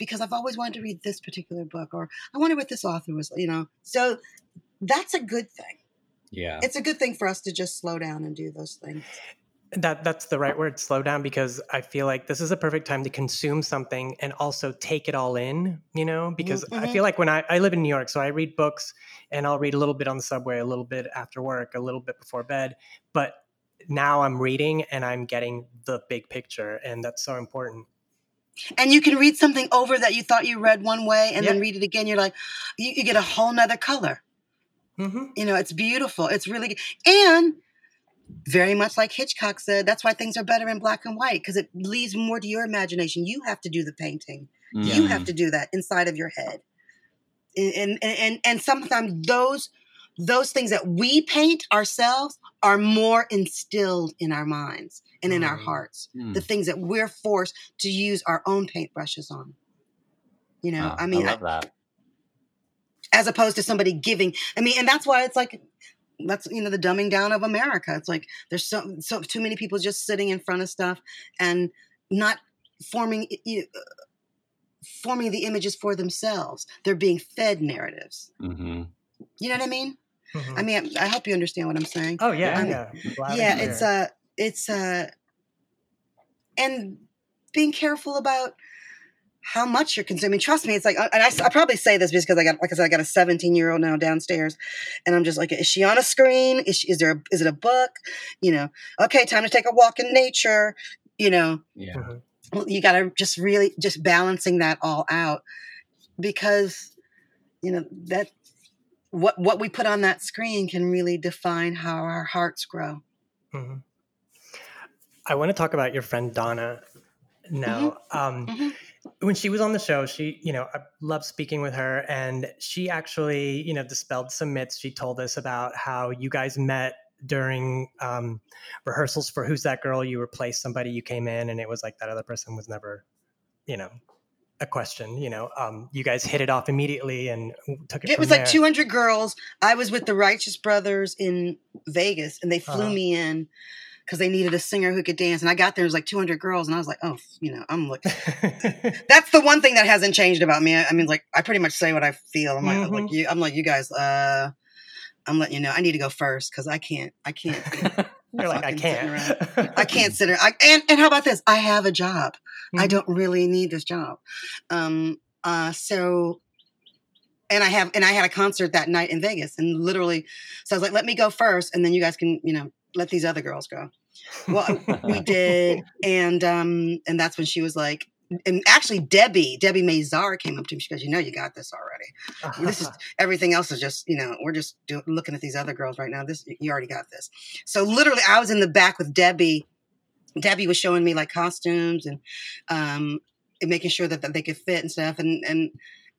because I've always wanted to read this particular book or I wonder what this author was, you know. So that's a good thing. yeah. It's a good thing for us to just slow down and do those things. That that's the right word, slow down, because I feel like this is a perfect time to consume something and also take it all in, you know, because I mhm. feel like when I, I live in New York, so I read books and I'll read a little bit on the subway, a little bit after work, a little bit before bed. But now I'm reading and I'm getting the big picture, and that's so important. And you can read something over that you thought you read one way and then read it again. You're like you, you get a whole nother color. Hmm you know it's beautiful. It's really good and very much like hitchcock said that's why things are better in black and white because it leaves more to your imagination. You have to do the painting. You have to do that inside of your head. And and and, and sometimes those those things that we paint ourselves are more instilled in our minds and in our Mm. hearts Mm. the things that we're forced to use our own paintbrushes on. You know Wow, i mean I I- that. as opposed to somebody giving i mean and that's why it's like that's you know the dumbing down of america. It's like there's so so too many people just sitting in front of stuff and not forming i- i- uh, forming the images for themselves. They're being fed narratives. Hmm you know what i mean? Mhm. i mean i hope you understand what i'm saying. Oh yeah, I'm- yeah, yeah it's a uh it's uh and being careful about how much you're consuming trust me it's like and I, I probably say this because i got like i said i got a 17 year old now downstairs and i'm just like is she on a screen is, she, is there a, is it a book you know okay time to take a walk in nature you know Yeah. Mhm. well, you got to just really just balancing that all out because you know that what what we put on that screen can really define how our hearts grow Mhm. I want to talk about your friend Donna now. Um, Mhm. When she was on the show, she, you know, I love speaking with her, and she actually, you know, dispelled some myths. She told us about how you guys met during um, rehearsals for Who's That Girl? You replaced somebody, you came in, and it was like that other person was never, you know, a question. You know, um, you guys hit it off immediately and took it. It was like 200 girls. I was with the Righteous Brothers in Vegas, and they flew Uh-huh. me in because they needed a singer who could dance. And I got there, it was like 200 girls, and I was like, oh, you know, I'm like, that's the one thing that hasn't changed about me. I, I mean, like, I pretty much say what I feel. I'm like, like you, I'm like, you guys, uh, I'm letting you know, I need to go first because I can't, I can't, You're like, I can't. I can't sit there. I, and and how about this? I have a job. I Mhm. don't really need this job. Um. Uh. So. And I have, and I had a concert that night in Vegas, and literally, so I was like, "Let me go first, and then you guys can, you know, let these other girls go." Well, we did, and um, and that's when she was like, and actually, Debbie, Debbie Mazar came up to me. She goes, "You know, you got this already." this is everything else is just you know we're just do, looking at these other girls right now this you already got this so literally i was in the back with debbie debbie was showing me like costumes and um and making sure that, that they could fit and stuff and and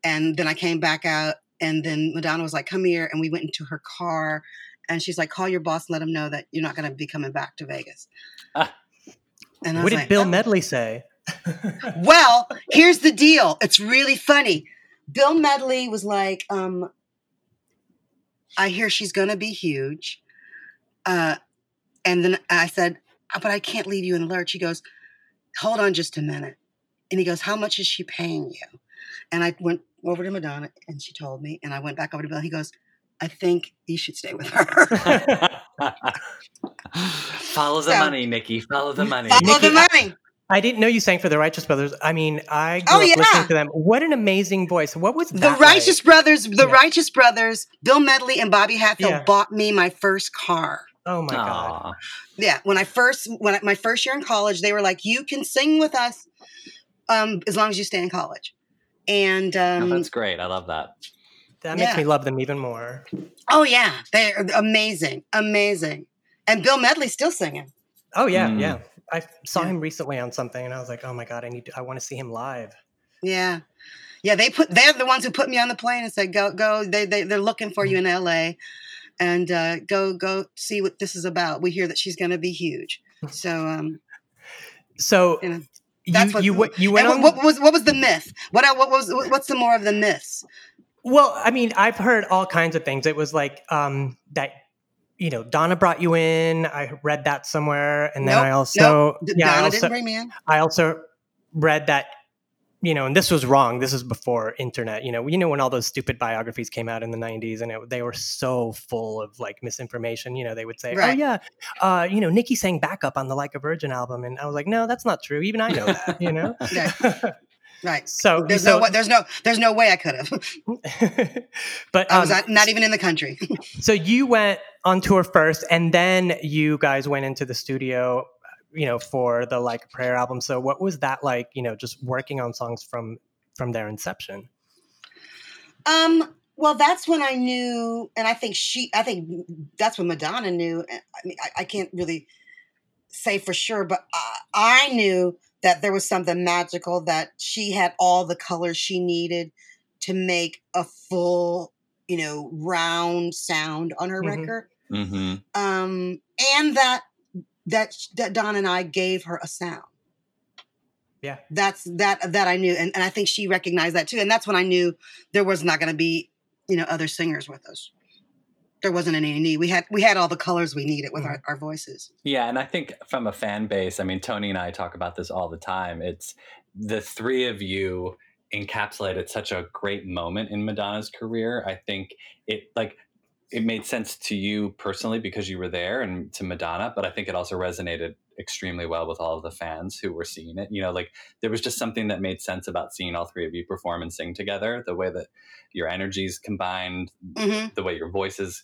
and then i came back out and then madonna was like come here and we went into her car and she's like call your boss and let him know that you're not going to be coming back to vegas Ah. and what did like, Bill "Oh." Medley say? Well, here's the deal. It's really funny. Bill Medley was like, um, I hear she's going to be huge. Uh, and then I said, "Uh, but I can't leave you in the lurch. He goes, hold on just a minute. And he goes, how much is she paying you? And I went over to Madonna and she told me, and I went back over to Bill. He goes, I think you should stay with her. Follow the So- money, Nikki. Follow the money. Follow the Nikki, I- money. I didn't know you sang for the Righteous Brothers. I mean, I grew Oh, up yeah. listening to them. What an amazing voice! What was The that Righteous Brothers, the Yeah. Righteous Brothers, Bill Medley and Bobby Hatfield Yeah. bought me my first car. Oh my god! Yeah when i first when I, my first year in college they were like you can sing with us um as long as you stay in college and Oh, um that's great. I love that. That makes yeah. me love them even more. oh yeah they're amazing amazing and bill medley's still singing Oh yeah, Mm. yeah. I saw Yeah. him recently on something, and I was like, oh my god, I need, to, I want to see him live. yeah yeah they put they're the ones who put me on the plane and said go go they, they they're looking for you in la and uh go go see what this is about we hear that she's gonna be huge so um So you know That's you what you went you went and on. what, what was what was the myth? What what was what's the more of the myths? Well, I mean, I've heard all kinds of things. It was like um, that, you know, Donna brought you in. I read that somewhere, and then Nope, I also, nope. Yeah, I also, didn't bring me in. I also read that, you know, and this was wrong. This is before internet. You know, you know when all those stupid biographies came out in the '90s, and it, they were so full of like misinformation. You know, they would say, "Oh yeah, uh, you know, Nikki sang backup on the Like a Virgin album," and I was like, "No, that's not true. Even I know that." You know. Right. So There's so, no way, there's no there's no way I could have. but I was um, not, not even in the country. So you went on tour first, and then you guys went into the studio, you know, for the Like Prayer album. So what was that like? You know, just working on songs from from their inception. Um, well, that's when I knew, and I think she, I think that's when Madonna knew. I mean, I, I can't really say for sure, but I, I knew that there was something magical that she had all the colors she needed to make a full, you know, round sound on her Mhm. record. Mm-hmm. Um, and that that that Don and I gave her a sound. Yeah. That's that that I knew, and, and I think she recognized that too. And that's when I knew there was not going to be, you know, other singers with us. There wasn't any need. We had we had all the colors we needed with our, our voices. Yeah, and I think from a fan base, I mean, Tony and I talk about this all the time. It's the three of you encapsulated such a great moment in Madonna's career. I think it like it made sense to you personally because you were there and to Madonna, but I think it also resonated extremely well with all of the fans who were seeing it. You know, like there was just something that made sense about seeing all three of you perform and sing together, the way that your energies combined, hmm the way your voices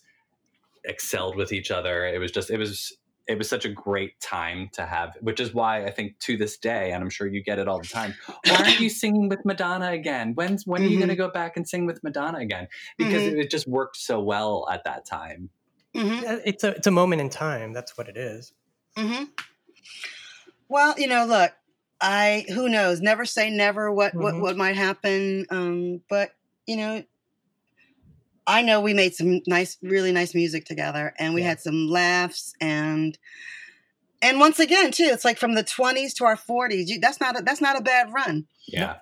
excelled with each other. It was just it was it was such a great time to have, which is why I think to this day, and I'm sure you get it all the time. Why aren't you singing with Madonna again? When's when are you going to go back and sing with Madonna again? Because Mhm. it, it just worked so well at that time. hmm Uh, It's a it's a moment in time. That's what it is. hmm Well, you know, look, I who knows? Never say never. What what Mhm. what might happen? Um, but you know, I know we made some nice, really nice music together, and we Yeah. had some laughs and. And once again, too, it's like from the twenties to our forties. That's not a, that's not a bad run. Yeah.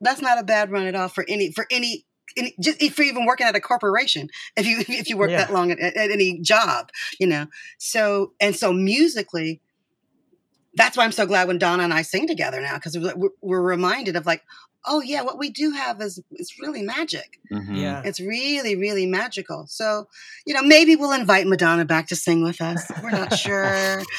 That's not a bad run at all for any for any, any just if you're even working at a corporation. If you if you work Yeah. that long at, at any job, you know. So and so musically, that's why I'm so glad when Donna and I sing together now because we're, we're reminded of like, oh yeah, what we do have is is really magic. Mhm. Yeah. It's really really magical. So you know maybe we'll invite Madonna back to sing with us. We're not sure.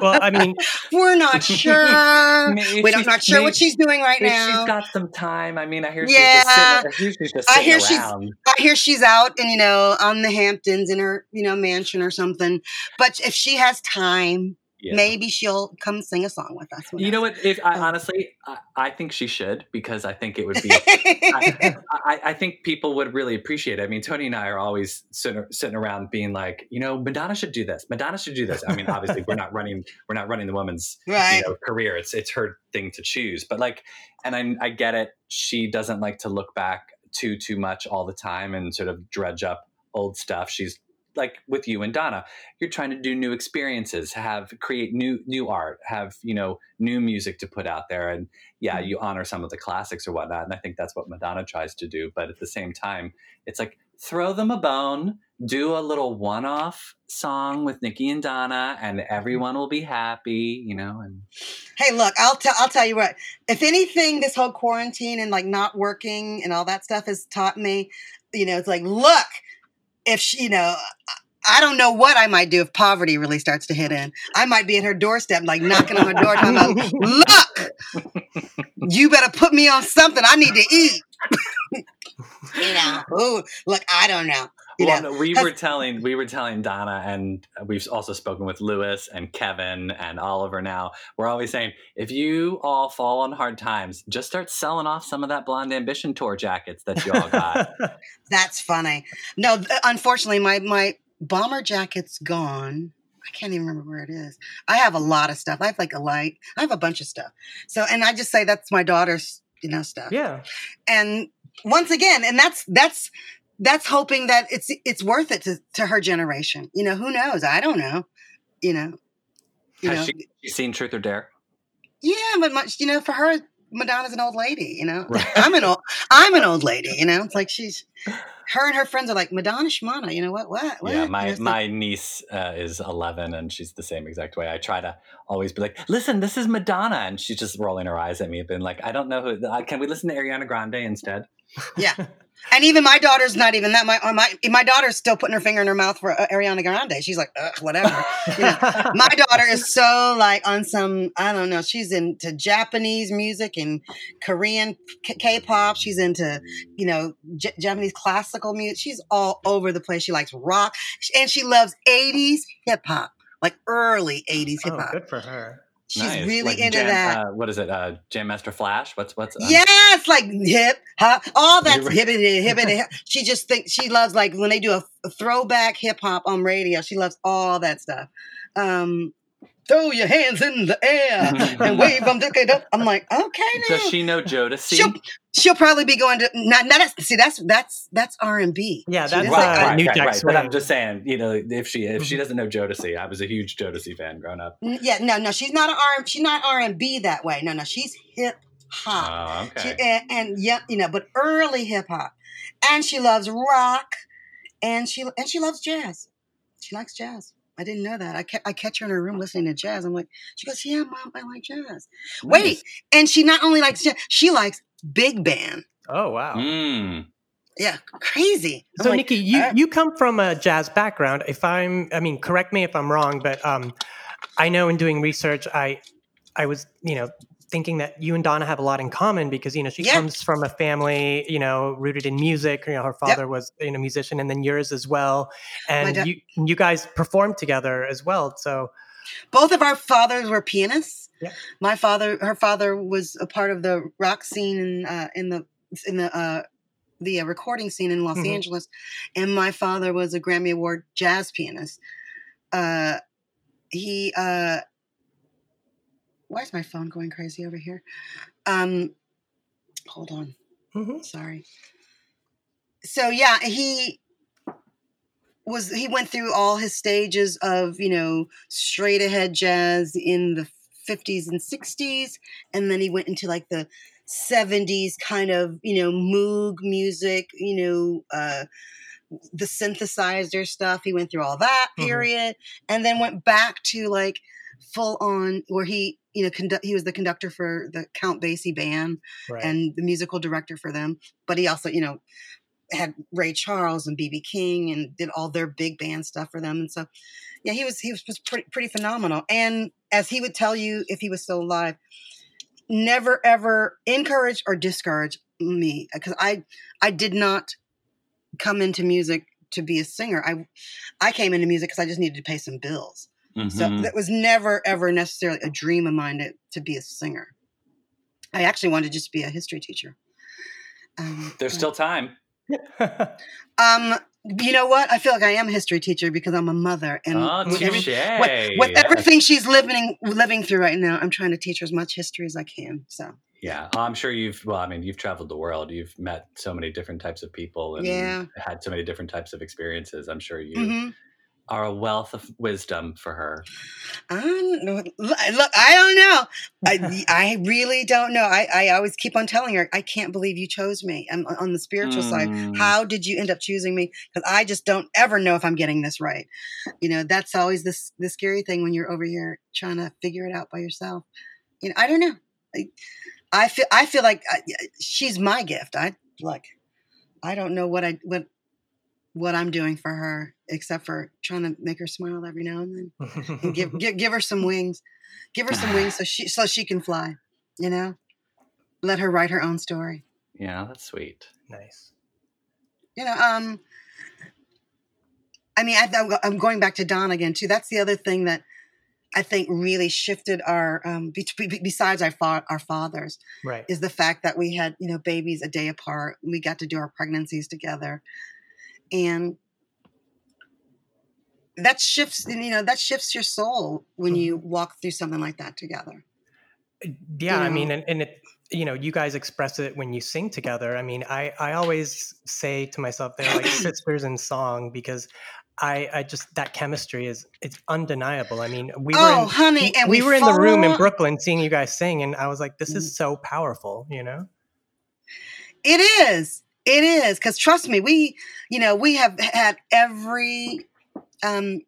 Well, I mean, we're not sure. Maybe We're not, she's- not sure what she's doing right If now. she's got some time. I mean, I hear Yeah. she's just sitting, I hear she's just I sitting hear she's- around. I hear she's out and you know on the Hamptons in her you know mansion or something. But if she has time, Yeah. maybe she'll come sing a song with us. You know what? If I Um, honestly, I, I think she should because I think it would be I, I, I think people would really appreciate it. I mean, Tony and I are always sitting, sitting around being like, you know, Madonna should do this. Madonna should do this. I mean, obviously, we're not running, we're not running the woman's right. you know, career. It's it's her thing to choose. But like, and I I get it. She doesn't like to look back too too much all the time and sort of dredge up old stuff. She's like with you and Donna, you're trying to do new experiences, have create new new art, have you know new music to put out there, and yeah, mm-hmm. you honor some of the classics or whatnot. And I think that's what Madonna tries to do. But at the same time, it's like throw them a bone, do a little one-off song with Nikki and Donna, and mm-hmm. everyone will be happy, you know. And Hey, look, I'll tell I'll tell you what. If anything, this whole quarantine and like not working and all that stuff has taught me, you know, it's like, look, if she, you know, I don't know what I might do if poverty really starts to hit in. I might be at her doorstep, like knocking on her door, talking about, look, you better put me on something. I need to eat. you know, ooh, look, I don't know. You well, know, no, we has- were telling we were telling Donna, and we've also spoken with Lewis and Kevin and Oliver. Now we're always saying, if you all fall on hard times, just start selling off some of that Blonde Ambition tour jackets that you all got. That's funny. No, th- unfortunately, my my bomber jacket's gone. I can't even remember where it is. I have a lot of stuff. I have like a light. I have a bunch of stuff. So, and I just say that's my daughter's, you know, stuff. yeah. And once again, and that's that's that's hoping that it's it's worth it to to her generation. You know, who knows? I don't know. You know. You Has know. she, she seen Truth or Dare? Yeah, but much you know, for her, Madonna's an old lady. You know, Right. I'm an old I'm an old lady. You know, it's like she's her and her friends are like Madonna Shmana. You know what? What? what? Yeah, You my like- my niece uh, is 11 and she's the same exact way. I try to always be like, "Listen, this is Madonna," and she's just rolling her eyes at me, been like, "I don't know who. Uh, can we listen to Ariana Grande instead?" Yeah. And even my daughter's not even that. My my my daughter's still putting her finger in her mouth for uh, Ariana Grande. She's like, whatever. You know, my daughter is so like on some I don't know. She's into Japanese music and Korean K- K-pop. She's into you know J- Japanese classical music. She's all over the place. She likes rock and she loves '80s hip hop, like early '80s hip oh, hop. good for her. She's Nice. really Like into Jam- that. Uh, what is it? Uh, Jam Master Flash? What's what's? um, Yes, like hip, hop, all You're hip hippity, hippity. hip. She just thinks she loves like when they do a, a throwback hip hop on radio. She loves all that stuff. Um, throw your hands in the air and wave them. I'm like, okay, now. Does she know Jodeci? She'll, she'll probably be going to not, not that's, see that's that's that's R and B. Yeah, that's, doesn't uh, like- right, New right, right. But I'm just saying, you know, if she if Mm-hmm. she doesn't know Jodeci, I was a huge Jodeci fan growing up. Yeah, no, no, she's not an R. She's not R and B that way. No, no, she's hip hop. Oh, She, okay. and, and yeah, you know, but early hip hop, and she loves rock, and she and she loves jazz. She likes jazz. I didn't know that. I ca- I catch her in her room listening to jazz. I'm like, she goes, yeah, mom, I like jazz. Wait, and she not only likes jazz, she likes big band. Oh wow. Mm. Yeah, crazy. I'm So like, Nikki, you, uh, you come from a jazz background. If I'm, I mean, correct me if I'm wrong, but um, I know in doing research, I, I was, you know, thinking that you and Donna have a lot in common because you know she comes from a family, you know, rooted in music. You know, her father was you know musician, and then yours as well, and dad- you you guys performed together as well. So both of our fathers were pianists. Yeah. My father, her father, was a part of the rock scene in uh, in the in the uh, the uh, recording scene in Los Mhm. Angeles, and my father was a Grammy Award jazz pianist. Uh, he, uh, why is my phone going crazy over here? Um, hold on. mhm. Sorry. So yeah, he was he went through all his stages of, you know, straight ahead jazz in the 50s and 60s and then he went into like the 70s kind of, you know, moog music, you know, uh the synthesizer stuff. He went through all that Mhm. period and then went back to like full on where he, you know, conduct he was the conductor for the Count Basie band right. and the musical director for them. But he also, you know, had Ray Charles and BB King and did all their big band stuff for them. And so, yeah, he was he was, was pretty pretty phenomenal. And as he would tell you if he was still alive, never ever encourage or discourage me because I I did not come into music to be a singer. I I came into music because I just needed to pay some bills. So Mhm. that was never ever necessarily a dream of mine to, to be a singer. I actually wanted to just be a history teacher. Um, There's but- still time. um, you know what? I feel like I am a history teacher because I'm a mother, and oh, every- touche. with, with everything she's living living through right now, I'm trying to teach her as much history as I can. So Yeah, I'm sure you've. Well, I mean, you've traveled the world. You've met so many different types of people and Yeah. had so many different types of experiences. I'm sure you mhm. Are a wealth of wisdom for her. I don't know. Look, I don't know. I, I really don't know. I, I always keep on telling her, I can't believe you chose me. I'm on the spiritual side. Mm. How did you end up choosing me? Because I just don't ever know if I'm getting this right. You know, that's always this the scary thing when you're over here trying to figure it out by yourself. You know, I don't know. I, I feel I feel like I, she's my gift. I like. I don't know what I what what I'm doing for her except for trying to make her smile every now and then and give, give give her some wings, give her some wings so she so she can fly. You know, let her write her own story. Yeah, that's sweet. nice. You know, um, I mean, I, I'm- I'm going back to Don again too. That's the other thing that I think really shifted our um, be, be- besides our fa- our fathers Right. is the fact that we had you know babies a day apart. We got to do our pregnancies together, and that shifts. You know, that shifts your soul when you walk through something like that together. yeah i know? mean and, and it you know you guys express it when you sing together i mean i i always say to myself they're like sisters in song because I, I just that chemistry is it's undeniable. I mean, we Oh, were in, honey, and we, we were in the room in Brooklyn seeing you guys sing, and I was like, this Mm. is so powerful, you know? It is. It is. Because trust me, we, you know, we have had every, um,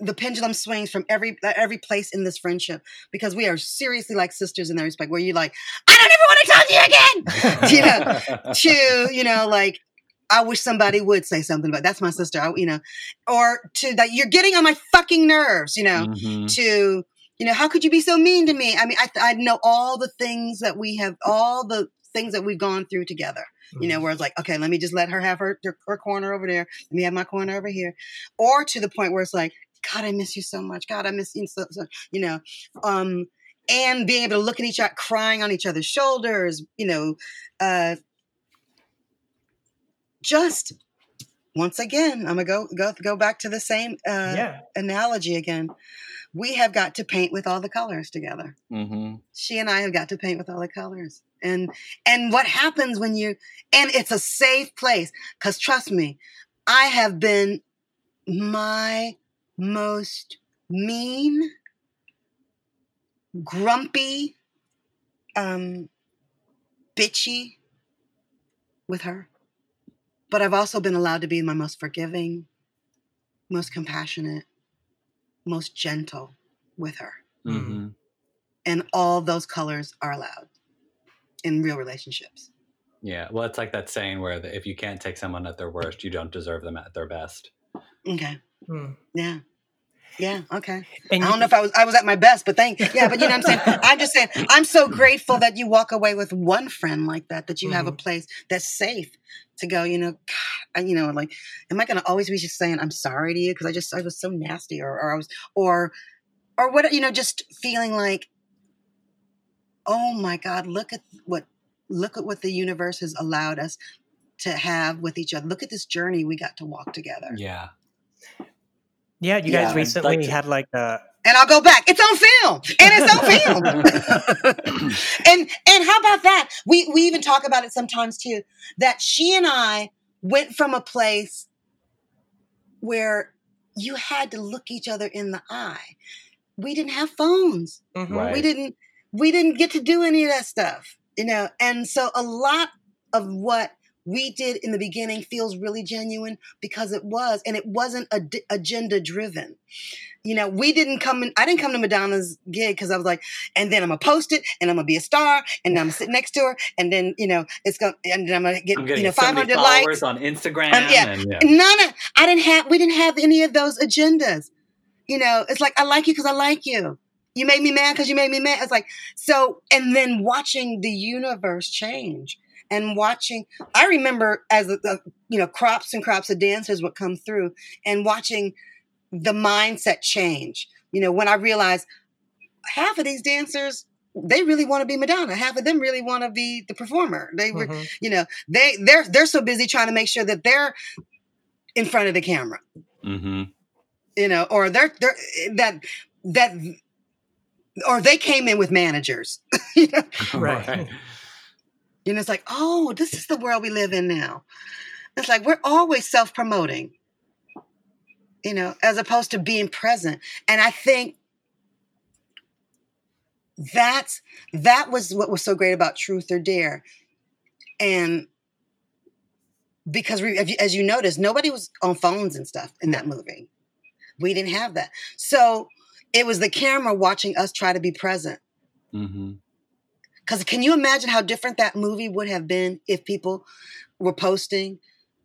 the pendulum swings from every uh, every place in this friendship because we are seriously like sisters in that respect. Where you're like, I don't ever want to talk to you again. you know, to you know, like, I wish somebody would say something, but that's my sister. I, you know, or to that you're getting on my fucking nerves. You know, Mhm. to you know how could you be so mean to me i mean i, I know all the things that we have all the things that we've gone through together you know where it's like okay let me just let her have her, her her corner over there. Let me have my corner over here. Or to the point where it's like god i miss you so much. God i miss you so, so you know um and being able to look at each other crying on each other's shoulders you know uh just once again i'm gonna go go go back to the same uh yeah. analogy again. We have got to paint with all the colors together. Mm-hmm. she and i have got to paint with all the colors and and what happens when you and it's a safe place because trust me i have been my most mean grumpy um bitchy with her. But i've also been allowed to be my most forgiving most compassionate most gentle with her. Mhm. and all those colors are allowed in real relationships. Yeah. Well, it's like that saying where the, if you can't take someone at their worst, you don't deserve them at their best. Okay. Mm. Yeah. Yeah. Okay. And I don't know if I was I was at my best, but thank yeah. But you know what I'm saying. I'm just saying I'm so grateful that you walk away with one friend like that. That you have a place that's safe to go. You know, God, I- you know, like, am I going to always be just saying I'm sorry to you because I just I was so nasty, or or I was or or what you know, just feeling like, oh my God, look at what look at what the universe has allowed us to have with each other. Look at this journey we got to walk together. Yeah. yeah, you Yeah, guys I'd recently like to- had like a and I'll go back. It's on film, and it's on film. and and how about that? We we even talk about it sometimes too. That she and I went from a place where you had to look each other in the eye. We didn't have phones. Mhm. Right. We didn't we didn't get to do any of that stuff, you know. And so a lot of what we did in the beginning feels really genuine because it was, and it wasn't ad- agenda driven. You know, we didn't come in. I didn't come to Madonna's gig because I was like, and then I'm gonna post it, and I'm gonna be a star, and I'm gonna sit next to her, and then you know it's gonna, and then I'm gonna get I'm you know so 500 likes. on Instagram. Um, yeah. And, yeah. None of I didn't have we didn't have any of those agendas. You know, it's like I like you because I like you. You made me mad because you made me mad. It's like so, and then watching the universe change and watching. I remember as the, the you know crops and crops of dancers would come through and watching the mindset change. You know, when I realized half of these dancers they really want to be Madonna. Half of them really want to be the performer. They were Mhm. you know they they're they're so busy trying to make sure that they're in front of the camera hmm you know or they're they're that that or they came in with managers. You know? Right. you know it's like oh this is the world we live in now. It's like we're always self-promoting you know as opposed to being present. And i think that's that was what was so great about truth or dare. And because we, as you noticed nobody was on phones and stuff in that movie. We didn't have that. So it was the camera watching us try to be present hmm because can you imagine how different that movie would have been if people were posting,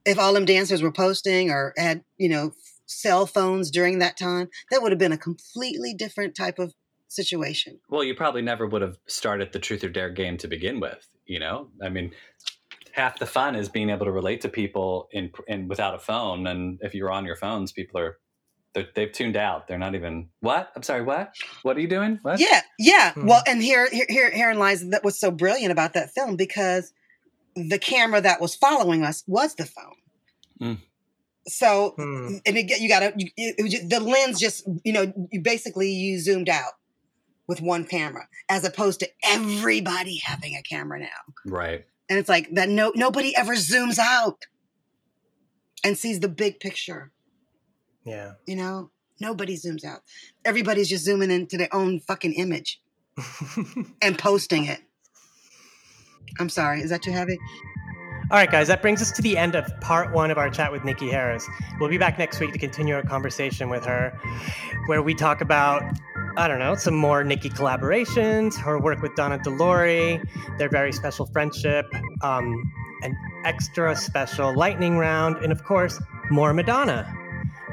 if all them dancers were posting or had, you know, cell phones during that time? That would have been a completely different type of situation. Well, you probably never would have started the truth or dare game to begin with. You know, I mean, half the fun is being able to relate to people in without a phone. And if you're on your phones, people they're, they've tuned out. They're not even what? I'm sorry. What? What are you doing? What? Yeah, yeah. Hmm. Well, and here, here, here, herein lies that was so brilliant about that film because the camera that was following us was the phone. Mm. So, Hmm. and it, you got to you, it the lens just you know you basically you zoomed out with one camera as opposed to everybody having a camera now. Right. And it's like that no nobody ever zooms out and sees the big picture. Yeah. You know, nobody zooms out. Everybody's just zooming into their own fucking image and posting it. I'm sorry. Is that too heavy? All right, guys, that brings us to the end of part one of our chat with Nikki Harris. We'll be back next week to continue our conversation with her, where we talk about, I don't know, some more Nikki collaborations, her work with Donna De Lory, their very special friendship, um, an extra special lightning round, and of course, more Madonna.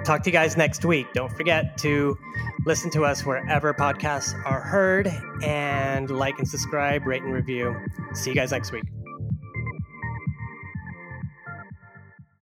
Talk to you guys next week. Don't forget to listen to us wherever podcasts are heard and like and subscribe, rate and review. See you guys next week.